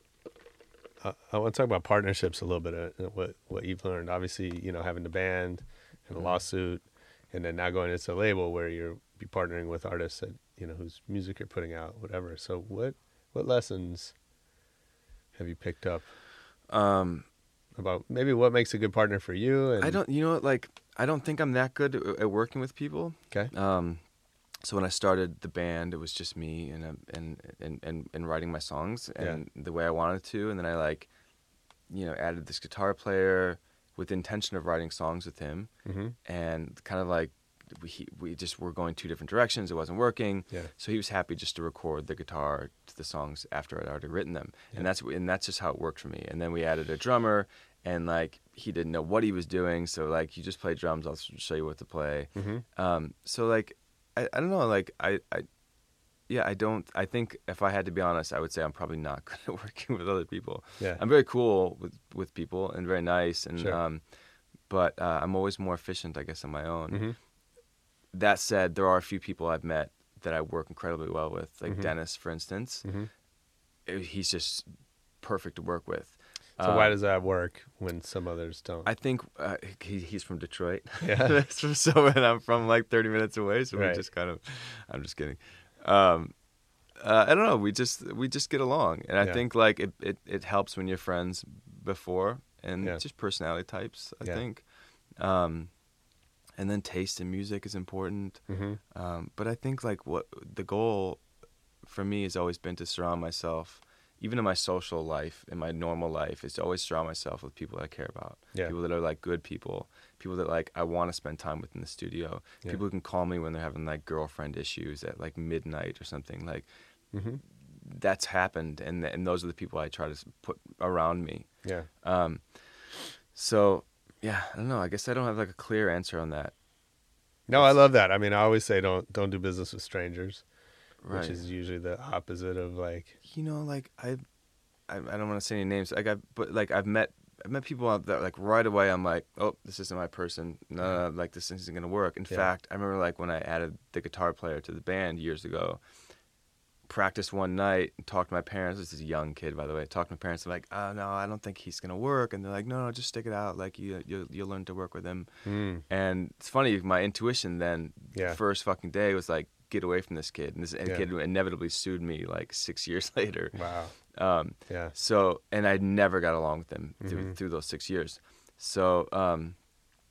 I, I want to talk about partnerships a little bit. Uh, what what you've learned, obviously, you know, having the band and a Mhm. lawsuit, and then now going into a label where you're be partnering with artists that you know whose music you're putting out, whatever. So what what lessons have you picked up Um, about maybe what makes a good partner for you? And I don't, you know, like I don't think I'm that good at, working with people. Okay. Um, so when I started the band, it was just me and um, and and and, and writing my songs and the way I wanted to, and then I like, you know, added this guitar player with the intention of writing songs with him, Mm-hmm. and kind of like we we just were going two different directions. It wasn't working. Yeah. So he was happy just to record the guitar to the songs after I'd already written them, Yeah. and that's and that's just how it worked for me. And then we added a drummer, and like he didn't know what he was doing, so like you just play drums. I'll show you what to play. Mm-hmm. Um, so like I, I don't know, like I, I yeah, I don't I think if I had to be honest, I would say I'm probably not [laughs] good at working with other people. Yeah. I'm very cool with with people and very nice and Sure. um but uh, I'm always more efficient, I guess, on my own. Mm-hmm. That said, there are a few people I've met that I work incredibly well with, like Mhm. Dennis, for instance. Mm-hmm. Uh, He's just perfect to work with. So why Um, does that work when some others don't? I think uh, he, he's from Detroit. [laughs] Yeah. [laughs] so and I'm from like 30 minutes away, so Right. we just kind of. I'm just kidding. Um, uh, I don't know. We just we just get along, and I Yeah. think like it, it, it helps when you're friends before, and Yeah. just personality types. I Yeah. think, um, and then taste in music is important. mm-hmm. Um, but I think like what the goal for me has always been to surround myself, even in my social life, in my normal life, is to always surround myself with people I care about. Yeah. People that are like good people, people that like I want to spend time with in the studio. Yeah. People who can call me when they're having like girlfriend issues at like midnight or something. Like Mm-hmm. that's happened, and and those are the people I try to put around me. Yeah. Um, so yeah, I don't know. I guess I don't have like a clear answer on that. No, I love that. I mean, I always say don't don't do business with strangers, Right. which is usually the opposite of like you know, like I, I, I don't want to say any names. Like I, but like I've met, I've met people out that like right away. I'm like, oh, this isn't my person. No, no, no, like this isn't gonna work. In Yeah. fact, I remember like when I added the guitar player to the band years ago. Practiced one night and talked to my parents. This is a young kid, by the way. Talked to my parents. I'm like, oh no, I don't think he's gonna work. And they're like, no, no, just stick it out. Like you, you, you'll learn to work with him. mm, And it's funny, my intuition then, Yeah. first fucking day was like, get away from this kid. And this Yeah. kid inevitably sued me like six [laughs] years later. wow. Um, Yeah. so, and I never got along with him through, Mhm. through those six years. So, um,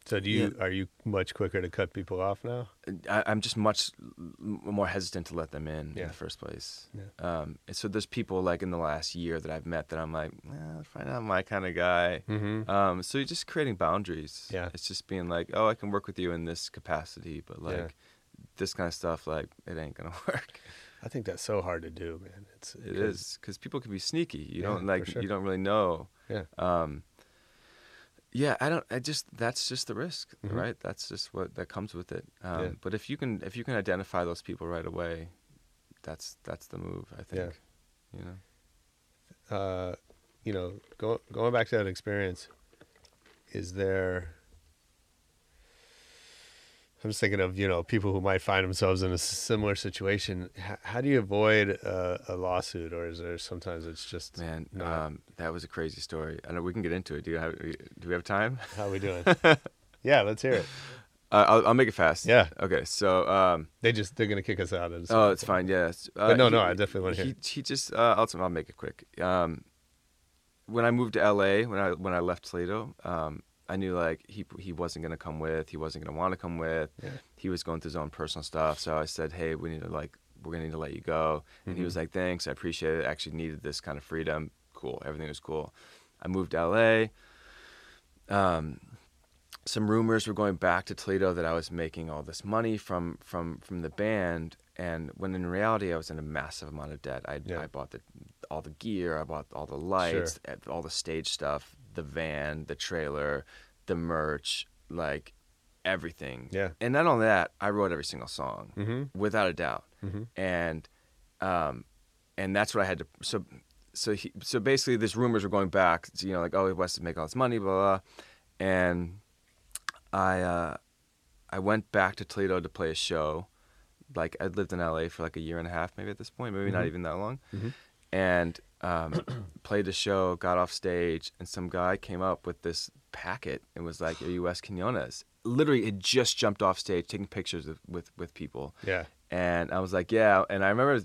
So do you are you much quicker to cut people off now? I, I'm just much more hesitant to let them in in the first place. Yeah. Um, and so there's people like in the last year that I've met that I'm like, eh, probably not my kind of guy. Mm-hmm. Um, so you're just creating boundaries. Yeah. It's just being like, oh, I can work with you in this capacity, but like Yeah. this kind of stuff, like it ain't gonna [laughs] work. I think that's so hard to do, man. It's It is because people can be sneaky. You Yeah, don't like sure. you don't really know. Yeah. Um, yeah, I don't. I just that's just the risk, Mhm. right? That's just what that comes with it. Um, Yeah. But if you can if you can identify those people right away, that's that's the move. I think. Yeah. You know. uh, you know, go, going back to that experience, is there? I'm just thinking of you know people who might find themselves in a similar situation. H- how do you avoid a, a lawsuit, or is there sometimes it's just Man, not- um, that was a crazy story. I know we can get into it. Do you have Do we have time? how are we doing? [laughs] yeah, let's hear it. Uh, I'll, I'll make it fast. Yeah. Okay. So. Um, They just they're gonna kick us out. at a Oh, it's fine. Yes. Uh, But no, no, I definitely wanna hear He, he just. Uh, I'll, I'll make it quick. Um, when I moved to LA, when I when I left Toledo, um, I knew like he he wasn't gonna come with. He wasn't gonna want to come with. Yeah. He was going through his own personal stuff. So I said, hey, we need to like we're gonna need to let you go. And he was like, thanks, I appreciate it. I actually needed this kind of freedom. Cool. Everything was cool. I moved to LA. Um, some rumors were going back to Toledo that I was making all this money from from from the band, and when in reality I was in a massive amount of debt. I Yeah. I bought the all the gear, I bought all the lights, eh, all the stage stuff, the van, the trailer, the merch, like everything. Yeah. And not only that, I wrote every single song Mhm. without a doubt, Mhm. and um, and that's what I had to so. So he, so basically, these rumors were going back. You know, like oh, West is making all this money, blah blah, blah. and I uh, I went back to Toledo to play a show. Like I'd lived in LA for like a year and a half, maybe at this point, maybe not even that long, and um, [clears throat] played the show. Got off stage, and some guy came up with this packet and was like, "Are you Wes Quinones?" Literally, had just jumped off stage taking pictures with with, with people. Yeah. And I was like, yeah. And I remember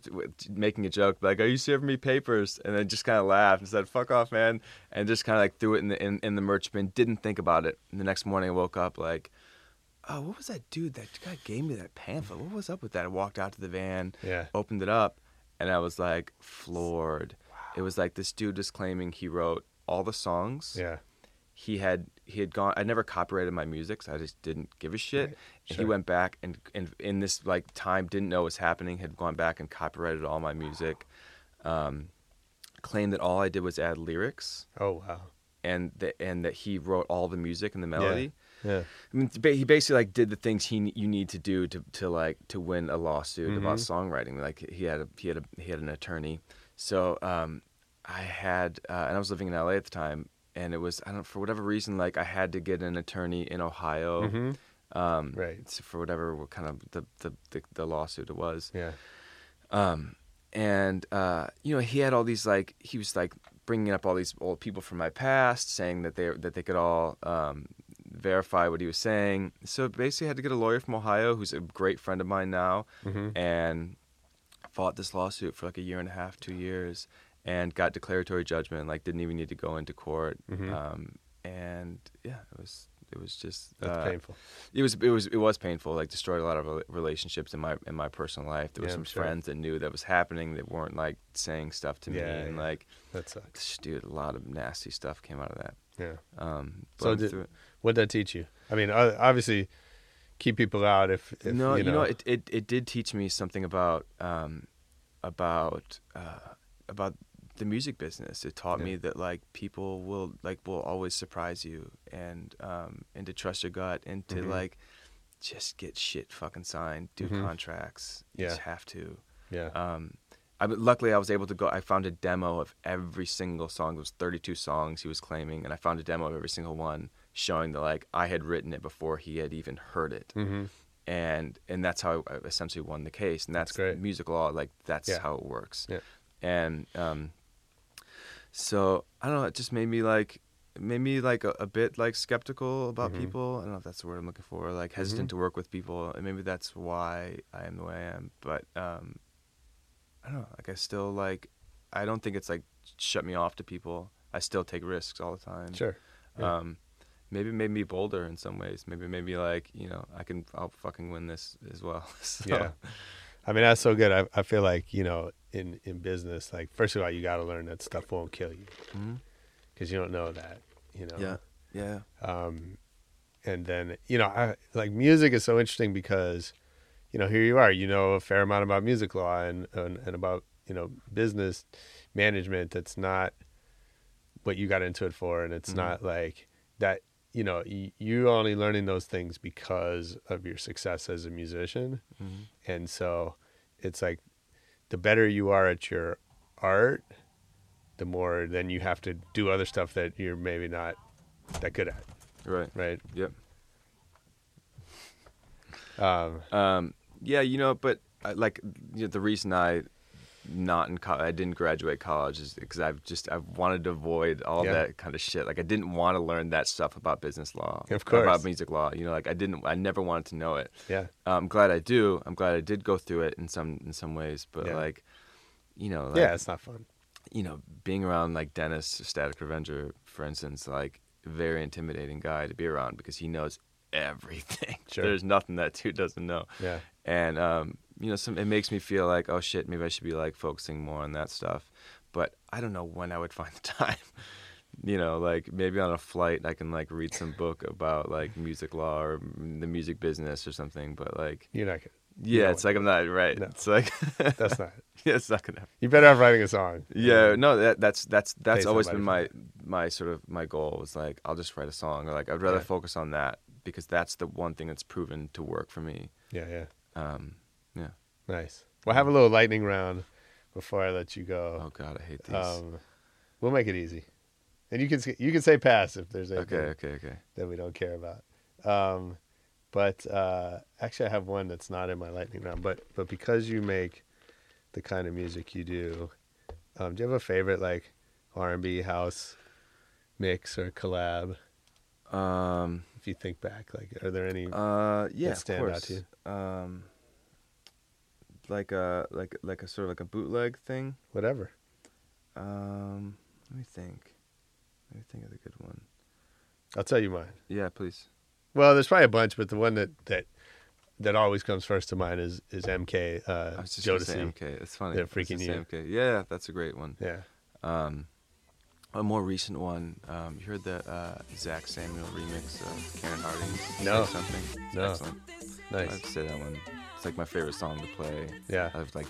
making a joke, like, "Are you serving me papers?" And then just kind of laughed and said, "Fuck off, man!" And just kind of like threw it in the in, in the merch bin. Didn't think about it. And the next morning, I woke up like, "Oh, what was that dude? That guy gave me that pamphlet. What was up with that?" I walked out to the van, Yeah. opened it up, and I was like floored. It was like this dude was claiming he wrote all the songs Yeah. He had he had gone. I never copyrighted my music, so I just didn't give a shit. Right, And sure. He went back and and in this like time didn't know what was happening. Had gone back and copyrighted all my music. Um, claimed that all I did was add lyrics Oh wow. and that and that he wrote all the music and the melody. Yeah. yeah. I mean, he basically like did the things he you need to do to, to like to win a lawsuit about Mm-hmm. songwriting. Like he had a he had a he had an attorney. So um, I had uh, and I was living in LA at the time, and it was I don't for whatever reason like I had to get an attorney in Ohio. Mhm. Um, Right. For whatever what kind of the, the the the lawsuit it was. Yeah. Um, and uh, you know, he had all these like he was like bringing up all these old people from my past, saying that they that they could all um, verify what he was saying. So basically, I had to get a lawyer from Ohio, who's a great friend of mine now, Mhm. and fought this lawsuit for like a year and a half, two years, and got declaratory judgment. Like didn't even need to go into court. Mhm. Um, and yeah, it was it was just That's uh, painful. it was it was it was painful. Like destroyed a lot of relationships in my in my personal life. There were Yeah, some sure. friends that knew that was happening that weren't like saying stuff to me, Yeah, and yeah. like, That sucks. dude, a lot of nasty stuff came out of that. Yeah. Um, So did- What did that teach you? I mean, obviously, keep people out if, if no, you know. it, it it did teach me something about um about uh about the music business. It taught Yeah. me that like people will like will always surprise you and um and to trust your gut and to Mhm. like just get shit fucking signed, do Mhm. contracts. You Yeah. just have to. yeah. Um, I luckily I was able to go. I found a demo of every single song. It was 32 songs he was claiming, and I found a demo of every single one, showing that like I had written it before he had even heard it, hmm and and that's how I essentially won the case. And that's, That's great. music law. Like that's Yeah. how it works. Yeah. And um, so I don't know. It just made me like made me like a, a bit like skeptical about Mhm. people. I don't know if that's the word I'm looking for. Like hesitant to work with people, and maybe that's why I am the way I am. But um, I don't know. Like I still like. I don't think it's like shut me off to people. I still take risks all the time. Sure. Yeah. Um, maybe it made me bolder in some ways. Maybe it made me like you know I can I'll fucking win this as well. [laughs] So, Yeah. I mean, that's so good. I, I feel like, you know, in, in business, like, first of all, you got to learn that stuff won't kill you because you don't know that, you know? Yeah. Yeah. Um, and then, you know, I like music is so interesting because you know, here you are. You know a fair amount about music law and and, and about you know business management. That's not what you got into it for, and it's not like that. You know, you're only learning those things because of your success as a musician, and so it's like the better you are at your art, the more then you have to do other stuff that you're maybe not that good at, Right. right? Yep. Um, Um, yeah, you know, but I, like you know, the reason I not in college, I didn't graduate college because I've just I've wanted to avoid all Yeah. that kind of shit. Like I didn't want to learn that stuff about business law, Of course. about music law. You know, like I didn't, I never wanted to know it. yeah, I'm glad I do. I'm glad I did go through it in some in some ways, but Yeah. like, you know, like, yeah, it's not fun. you know, being around like Dennis, Static Revenger, for instance, like very intimidating guy to be around because he knows everything. [laughs] Sure. There's nothing that dude doesn't know. Yeah. And um, you know, some it makes me feel like, oh shit, maybe I should be like focusing more on that stuff. But I don't know when I would find the [laughs] time. you know, like maybe on a flight I can like read some book about like music law or the music business or something. But like, You're not. Gonna, yeah, it's like I'm not right. No. It's like [laughs] that's not. yeah, it's not gonna happen. You better have writing a song. Yeah, no, that, that's that's that's Pay always been my my sort of my goal was like I'll just write a song or like I'd rather Yeah. focus on that because that's the one thing that's proven to work for me. Yeah, yeah. Um, yeah. Nice. We'll have a little lightning round before I let you go. Oh God, I hate these. Um, we'll make it easy, and you can you can say pass if there's anything okay, okay, okay. that we don't care about. Um, but uh, actually, I have one that's not in my lightning round. But but because you make the kind of music you do, um, do you have a favorite like R and B house mix or collab? Um, If you think back, like, are there any? uh, yeah, of stand out to you? Um, like a like like a sort of like a bootleg thing. whatever. Um, let me think. Let me think of the good one. I'll tell you mine. Yeah, please. Well, there's probably a bunch, but the one that that that always comes first to mind is is MK uh, I was just say MK. It's funny. They're I was gonna freaking you. MK. Yeah, that's a great one. Yeah. Um, a more recent one. Um, you heard the uh, Zac Samuel remix of Karen Harding's No. Say Something? It's No. Excellent. Nice. I'd say that one. It's like my favorite song to play. Yeah. I've like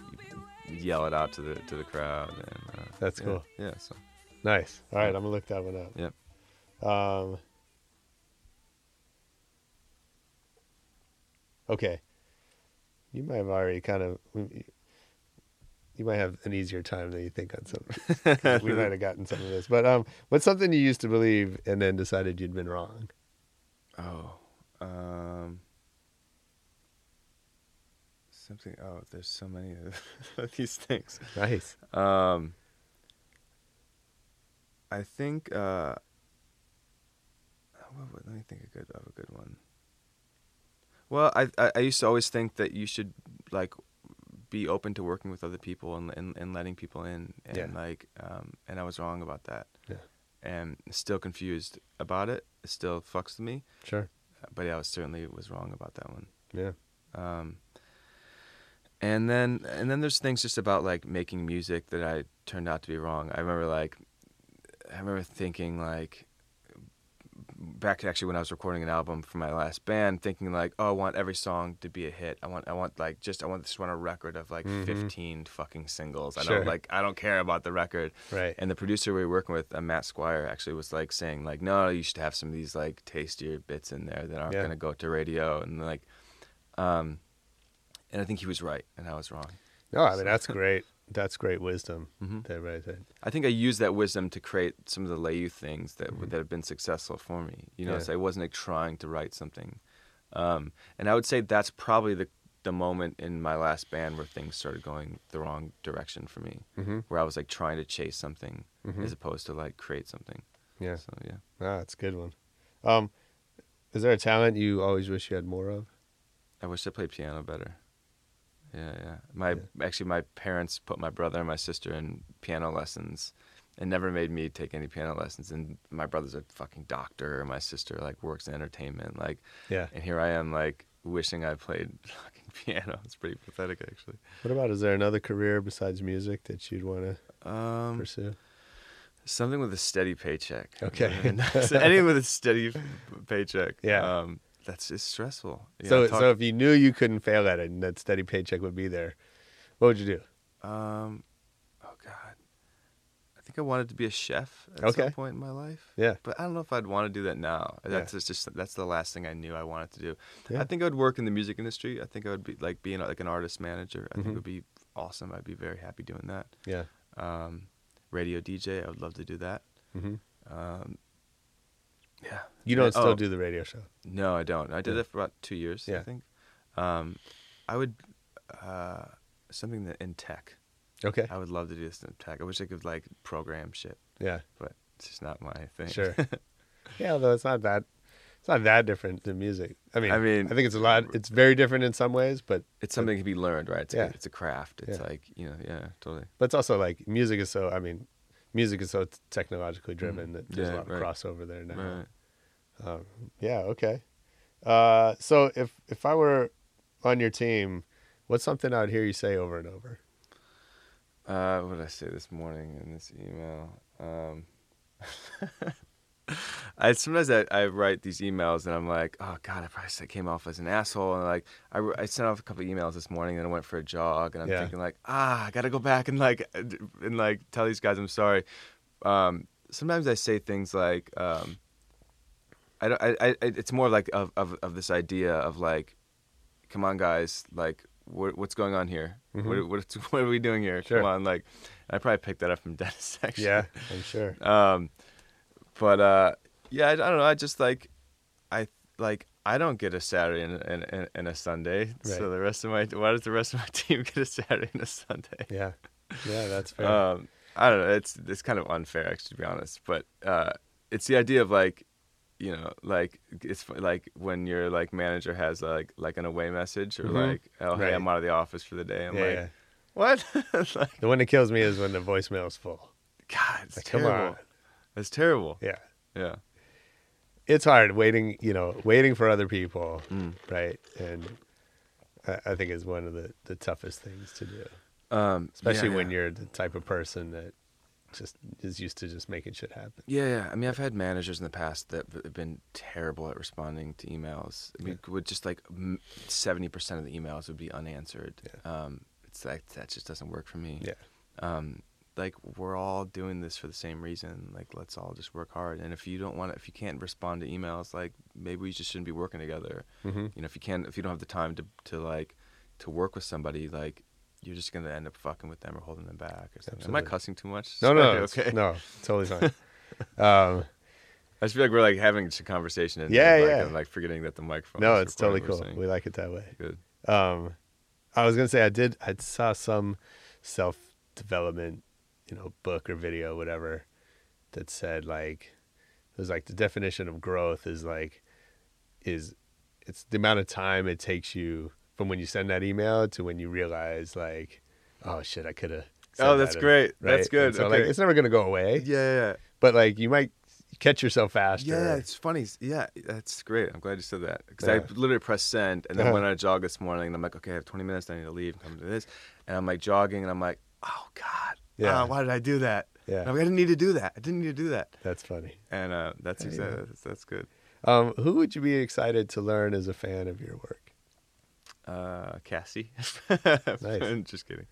yell it out to the to the crowd. And, uh, That's yeah, cool. Yeah. So Nice. All right, I'm gonna look that one up. Yep. Um. Okay. You might have already kind of. You might have an easier time than you think on some. of these, 'cause we might have gotten some of this, but um, what's something you used to believe and then decided you'd been wrong? oh, um, something. Oh, there's so many [laughs] of these things. Nice. Um, I think. Uh, what would- let me think a good of a good one. Well, I, I I used to always think that you should like be open to working with other people and and, and letting people in and Yeah. like um and I was wrong about that. Yeah. And still confused about it. It still fucks with me. Sure. But yeah, I was certainly was wrong about that one. Yeah. Um, and then and then there's things just about like making music that I turned out to be wrong. I remember like I remember thinking like back actually when I was recording an album for my last band, thinking like, oh, I want every song to be a hit. I want I want like just I want just want a record of like 15 fucking singles. I Mm-hmm. Sure. don't like I don't care about the record. Right. And the producer we were working with, uh, Matt Squire, actually was like saying like, no, you should have some of these like tastier bits in there that aren't Yeah. gonna go to radio and like, um, and I think he was right and I was wrong. No, I mean that's [laughs] great. That's great wisdom. Mhm. That right there. I think I used that wisdom to create some of the Le Youth things that that have been successful for me. You know, Mm-hmm. Yeah. so I wasn't like trying to write something, um, and I would say that's probably the the moment in my last band where things started going the wrong direction for me, Mhm. where I was like trying to chase something Mhm. as opposed to like create something. Yeah. So yeah. Ah, that's a good one. Um, is there a talent you always wish you had more of? I wish I played piano better. Yeah, yeah. My actually my parents put my brother and my sister in piano lessons and never made me take any piano lessons and my brother's a fucking doctor and my sister like works in entertainment like Yeah. and here I am like wishing I played [laughs] fucking piano. It's pretty pathetic actually. What about? Is there another career besides music that you'd want to Um pursue? something with a steady paycheck. Okay. [laughs] Anything with a steady [laughs] paycheck. Yeah. Um that's it's stressful. You so talk- so if you knew you couldn't fail at it and that steady paycheck would be there, what would you do? Um, oh God, I think I wanted to be a chef at Okay. some point in my life. Yeah. but I don't know if I'd want to do that now. Yeah. That's just that's the last thing I knew I wanted to do. Yeah. I think I would work in the music industry. I think I would be like being like an artist manager. I think Mhm. it would be awesome. I'd be very happy doing that. Yeah. Um, radio DJ, I would love to do that. hmm Um, yeah. You don't still oh, do the radio show. No, I don't. I did Yeah. it for about two years. Yeah. I think. Um, I would uh, something that in tech. Okay. I would love to do this in tech. I wish I could like program shit, Yeah. but it's just not my thing. Sure. [laughs] yeah, although it's not that it's not that different than music. I mean, I mean- I think it's a lot. It's very different in some ways, but it's something that can be learned, right? It's, Yeah. a, it's a craft. It's Yeah. like you know, yeah, totally. but it's also like music is so. I mean, music is so t- technologically driven that there's. Yeah, a lot right. of crossover there now. Right. Um, yeah. Okay. Uh, so if if I were on your team, what's something I would hear you say over and over? Uh, what did I say this morning in this email? Um, [laughs] I sometimes I, I write these emails and I'm like, oh god, I probably came off as an asshole. And like, I, I sent off a couple of emails this morning and I went for a jog and I'm Yeah. thinking like, ah, I gotta go back and like and like tell these guys I'm sorry. Um, sometimes I say things like, um, I, don't- I, I, it's more like of, of, of this idea of like, come on guys, like what, what's going on here? What, what, [laughs] what are we doing here? Mm-hmm. Sure. Come on, like, I probably picked that up from [laughs] Dennis actually. Yeah, I'm sure. Um, but uh, yeah, I, I don't know. I just like, I like, I don't get a Saturday and, and, and, a Sunday. Right. So the rest of my, why does the rest of my [laughs] team get a Saturday and a Sunday? Yeah. Yeah, that's fair. Um, I don't know. It's it's kind of unfair, actually, to be honest. But uh, it's the idea of like, you know, like it's like when your like manager has like like an away message or Mhm. like, oh Right. hey, I'm out of the office for the day. I'm yeah, like, yeah. what? [laughs] like, The one that kills me is when the voicemail is full. God, it's Like, come on. It's terrible. Yeah. Yeah. It's hard waiting you know waiting for other people Mm. right and I, I think is one of the, the toughest things to do Um, especially yeah, when yeah. you're the type of person that just is used to just making shit happen Yeah, yeah. I mean, I've had managers in the past that have been terrible at responding to emails. I mean, would just like seventy percent of the emails would be unanswered. Yeah. Um, it's like that just doesn't work for me. yeah Um, like we're all doing this for the same reason. Like let's all just work hard. And if you don't want to, if you can't respond to emails, like maybe we just shouldn't be working together. Mhm. You know, if you can't, if you don't have the time to to like to work with somebody, like you're just gonna end up fucking with them or holding them back or something. Am I cussing too much? no no [laughs] Sorry, okay. no totally fine [laughs] um I just feel like we're like having a conversation and Yeah, like, yeah. and, like forgetting that the microphone. no it's totally cool what we're like it that way saying. um i was gonna say i did i saw some self-development you know book or video whatever that said like it was like the definition of growth is like is it's the amount of time it takes you from when you send that email to when you realize like oh shit i could have Oh, that's great. That's good. so like Okay. it's never gonna go away Good. Yeah, yeah, but like you might catch yourself faster yeah. It's funny. Yeah, that's great. I'm glad you said that because I literally pressed send and then Uh-huh. went on a jog this morning and I'm like, okay, I have 20 minutes. I need to leave and come to this, and I'm like jogging and I'm like, oh god, Yeah. Ah, why did I do that? Yeah. Like, I didn't need to do that. I didn't need to do that. that's funny And uh, that's Yeah, exactly yeah. that's, that's good. um who would you be excited to learn as a fan of your work Uh, Cassie. Nice. [laughs] Just kidding.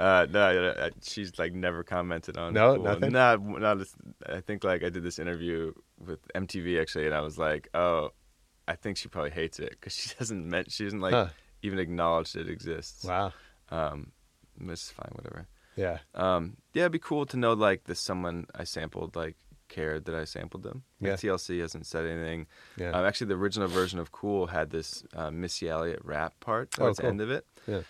Uh, no, she's like never commented on. No, Cool. nothing? Not, not. I think like I did this interview with MTV actually, and I was like, oh, I think she probably hates it because she [laughs] doesn't meant she doesn't like Huh. even acknowledge that it exists. wow Um, it's fine, whatever. Yeah Um, yeah, it'd be cool to know like that someone I sampled like cared that I sampled them. Like, Yeah. TLC hasn't said anything. Yeah. Um, actually, the original version of Cool had this uh, Missy Elliott rap part Oh, towards cool. the end of it, yeah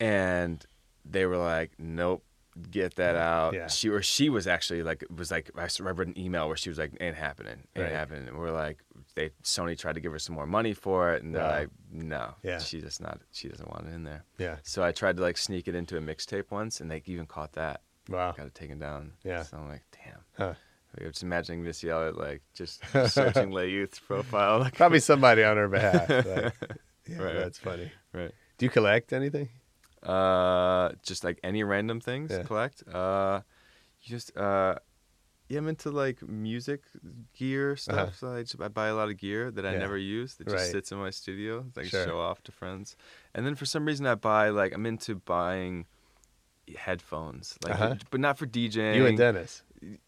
and they were like, "Nope." Get that out. Yeah. She or she was actually like it was like I read an email where she was like ain't happening, ain't Right. happening. And we're like they Sony tried to give her some more money for it, and they're like no, Yeah. she just not she doesn't want it in there. yeah So I tried to like sneak it into a mixtape once, and they even caught that. wow Got it taken down. Yeah. So I'm like, damn. Huh. I'm just imagining Missy Elliott like just [laughs] searching Le Youth's profile. Like, probably somebody on her behalf [laughs] like, yeah Right. that's funny right. do you collect anything Uh, just like any random things Yeah. collect. Uh, you just uh, Yeah, I'm into like music gear stuff. Uh-huh. So I, just, I buy a lot of gear that I Yeah. never use that just Right. sits in my studio. that I Sure. show off to friends. And then for some reason I buy like I'm into buying headphones, like Uh-huh. but not for DJing. You and Dennis.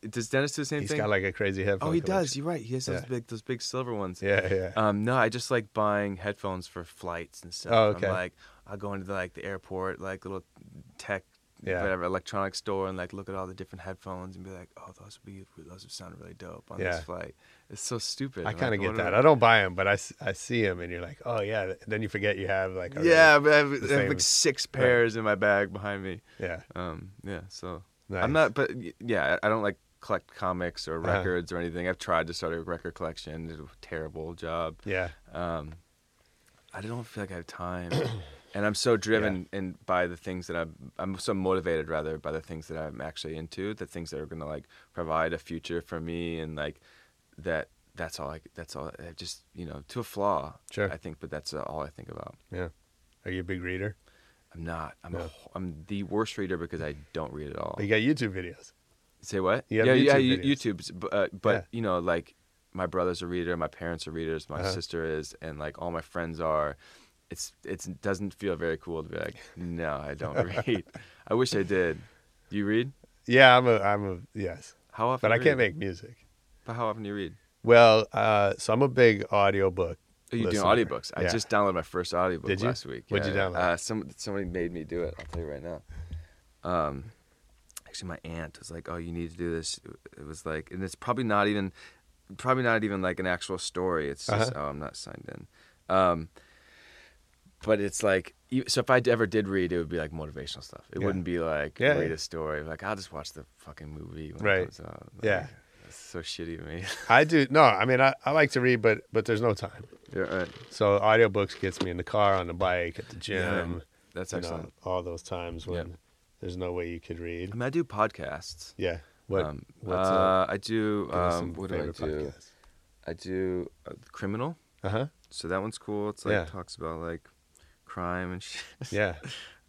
Does Dennis do the same He's thing? He's got like a crazy headphone. oh, he collection. does. You're right. He has those Yeah. big those big silver ones. Yeah, yeah. Um, no, I just like buying headphones for flights and stuff. Oh, okay. I'm like, I'll go into the, like the airport, like little tech, Yeah. whatever electronic store, and like look at all the different headphones and be like, oh, those would be those would sound really dope on Yeah. this flight. It's so stupid. I kind of like, get that. I don't buy them, but I, I see them, and you're like, oh yeah. Then you forget you have like. a Yeah, really- I have, I have like six pairs in my bag behind me. yeah. Um, yeah, so Nice. I'm not, but yeah, I I don't like collect comics or Uh-huh. records or anything. I've tried to start a record collection. Did a terrible job. Yeah. um, I don't feel like I have time, [clears throat] and I'm so driven and by the things that I'm. I'm so motivated rather by the things that I'm actually into, the things that are gonna like provide a future for me, and like that. That's all. I, that's all. I just you know to a flaw. Sure. I think, but that's all I think about. Yeah. Are you a big reader? I'm not. I'm. No. ho- I'm the worst reader because I don't read at all. But you got YouTube videos. Say what? You yeah, yeah, YouTube you- videos. YouTube's, but, uh, but Yeah. you know, like my brother's a reader, my parents are readers, my Uh-huh. sister is, and like all my friends are. It's it's it doesn't feel very cool to be like, no, I don't [laughs] read. I wish I did. You read? Yeah, I'm a I'm a yes. How often? But I can't make music. But how often do you read? Well, uh, so I'm a big audiobook. Oh, you do listener. audiobooks? I just downloaded my first audiobook Did you? last week. What'd you download? Uh, some somebody made me do it. I'll tell you right now. Um, actually, my aunt was like, "Oh, you need to do this." It was like, and it's probably not even, probably not even like an actual story. It's just, Uh-huh. oh, I'm not signed in. Um, but it's like, so if I ever did read, it would be like motivational stuff. It Yeah. wouldn't be like Yeah, read yeah. a story. Like I'll just watch the fucking movie when Right. it comes out. Like, Yeah. It's so shitty to me. [laughs] I do no, I mean I, I like to read, but but there's no time. yeah, right. So audiobooks gets me in the car, on the bike, at the gym. That's you know, excellent. all those times when there's no way you could read. I mean, I do podcasts. Yeah. What? um, what's uh, I do. Um, what do I do? podcasts? I do uh, criminal. Uh huh. So that one's cool. It's like talks about like crime and [laughs] shit. Yeah.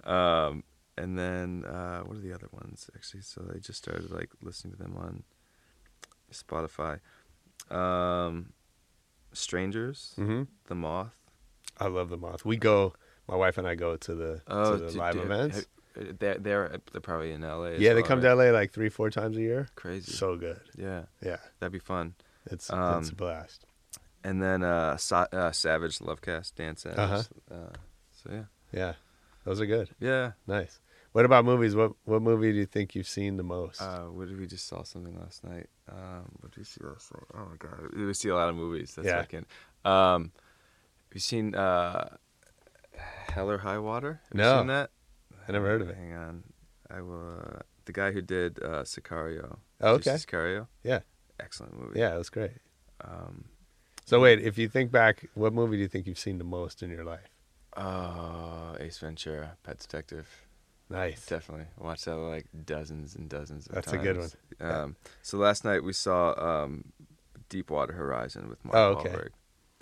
Um, and then uh, what are the other ones actually? So I just started like listening to them on Spotify. Um, Strangers, hmm The Moth. I love the moth. We go. My wife and I go to the Oh, to the do- live do- events. uh, They're, they're they're probably in LA. yeah, they well, come right? to LA like three, four times a year. Crazy. So good. yeah, Yeah, that'd be fun. it's it's Um, a blast. And then uh, Sa- uh Savage Lovecast, Dan Savage. Uh-huh. Uh, so yeah, Yeah, those are good. yeah. Nice. What about movies? What what movie do you think you've seen the most? Uh, what did we just saw something last night? Um, what did we see last night? Oh my god, we see a lot of movies. That's Yeah. yeah. can. Um, have you seen uh, Hell or High Water? Have No. you seen that? I never heard of it. Hang on, I will. Uh, the guy who did uh, Sicario. Oh, okay. Sicario. Yeah. Excellent movie. Yeah, it was great. Um, So wait, if you think back, what movie do you think you've seen the most in your life? Uh, Ace Ventura, Pet Detective. Nice. Definitely watched that like dozens and dozens of That's times. a good one. Yeah. Um, so last night we saw um, Deepwater Horizon with Mark Oh, okay. Wahlberg.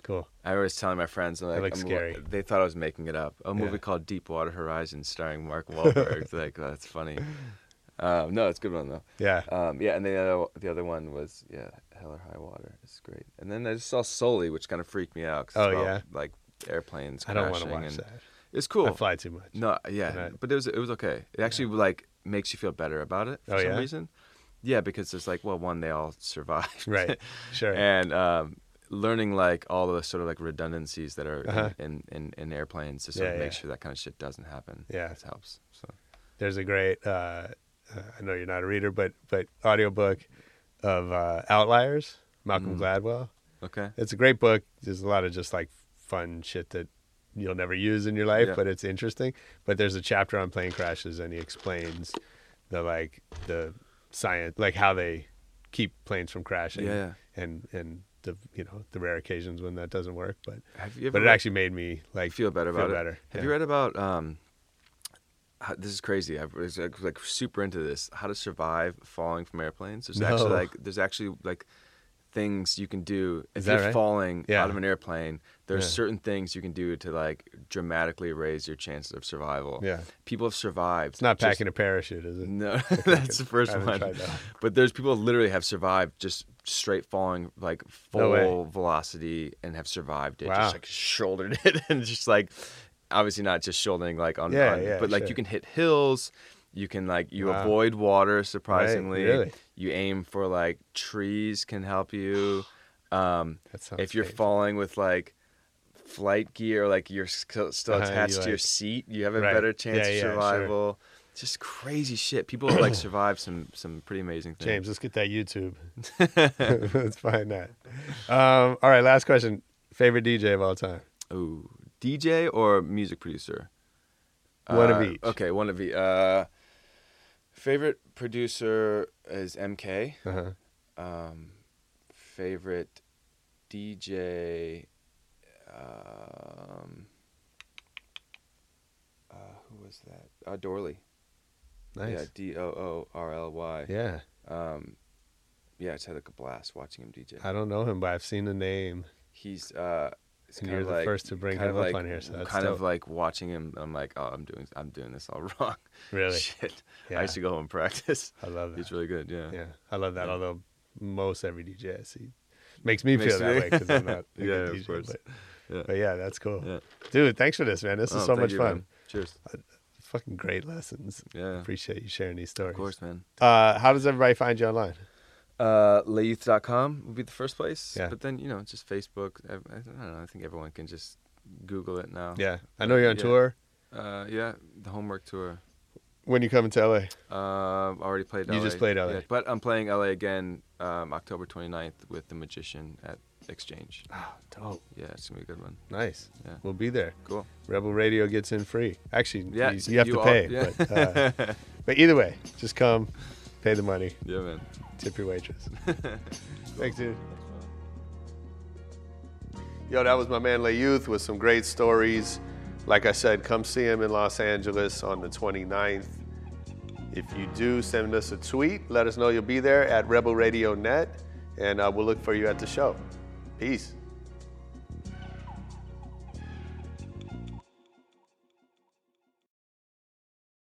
Cool. I was telling my friends, like, looks scary. They thought I was making it up. A movie Yeah. called Deepwater Horizon starring Mark [laughs] Wahlberg. Like that's funny. Um, no, it's a good one though. Yeah. Um, yeah, and the other the other one was yeah, Hell or High Water. It's great. And then I just saw Sully, which kind of freaked me out. 'cause Oh, about, yeah? like airplanes. I don't want to watch that. It's cool. I fly too much. No, yeah, I- but it was it was okay. It actually like makes you feel better about it for Oh, some yeah? reason. Yeah, because it's like, well, one, they all survived, Right. [laughs] Sure. and um, learning like all the sort of like redundancies that are Uh-huh. in, in, in airplanes to sort Yeah, of make yeah. sure that kind of shit doesn't happen. Yeah. it helps. So There's a great. Uh, uh, I know you're not a reader, but but audiobook of uh, Outliers, Malcolm Mm. Gladwell. okay, It's a great book. There's a lot of just like fun shit that you'll never use in your life, Yeah. but it's interesting. But there's a chapter on plane crashes, and he explains the like the science, like how they keep planes from crashing, Yeah, and and the you know the rare occasions when that doesn't work. But have you ever but it actually made me like feel better feel about it? Have yeah. you read about um? How, this is crazy. I was like, super into this. How to survive falling from airplanes. There's actually like there's actually like things you can do if you're right? falling Yeah. out of an airplane. There's Yeah. certain things you can do to like dramatically raise your chances of survival. Yeah. people have survived. It's not just- packing a parachute, is it? No, [laughs] [laughs] that's the first one. But there's people who literally have survived just straight falling like No full velocity and have survived it. Wow. Just like shouldered [laughs] it and just like obviously not just shouldering like on, Yeah, on- yeah, but like sure. you can hit hills. You can like you Wow. avoid water surprisingly. really? You aim for like trees can help you. [sighs] Um, if you're painful. falling with like flight gear, like you're still, still Uh-huh, attached you, to your seat, you have a Right. better chance Yeah, of yeah, sure. survival. Just crazy shit. People have like [coughs] survived some some pretty amazing things. James, let's get that YouTube. [laughs] [laughs] let's find that. Um, all right, last question. Favorite DJ of all time? Ooh, DJ or music producer? One of Uh, each. Okay, one of each. Uh, favorite producer is MK. Uh-huh. Um, favorite DJ. Um, uh, who was that? Uh, Doorly. Yeah, Nice. D O O R L Y. Yeah. Um, yeah, I just had like a blast watching him DJ. I don't know him, but I've seen the name. He's uh, it's And you're the like, first to bring kind him of up like, on here, so that's kind of like watching him. I'm like, oh, I'm doing, I'm doing this all [laughs] wrong. Really? Shit. Yeah. I used to go home and practice. I love that. He's really good. Yeah. Yeah, I love that. Although most every DJ I see makes me Makes feel that way because I'm not [laughs] a Yeah, good of course. But, Yeah. but yeah, that's cool. Yeah. Dude, thanks for this, man. This Oh, is so much you, fun. man. Cheers. Fucking great lessons. Yeah. Appreciate you sharing these stories. Of course, man. Uh, how does everybody find you online? Uh, leyouth.com would be the first place. Yeah. But then, you know, just Facebook. I, I don't know. I think everyone can just Google it now. Yeah, I know you're on Yeah. tour. Uh, yeah. The homework tour. When you coming to LA? Uh, already played LA. You just played LA. Yeah, but I'm playing LA again um, October 29th with The Magician at Exchange. Oh, dope. Yeah, it's going to be a good one. Nice. Yeah. We'll be there. Cool. Rebel Radio gets in free. Actually, Yeah, you, you have you to all- pay. yeah. But, uh, [laughs] but either way, just come, pay the money, Yeah, man. tip your waitress. [laughs] Thanks, dude. Yo, that was my man Le Youth with some great stories. Like I said, come see him in Los Angeles on the 29th. If you do, send us a tweet. Let us know you'll be there at Rebel Radio Net, and uh, we'll look for you at the show. Peace.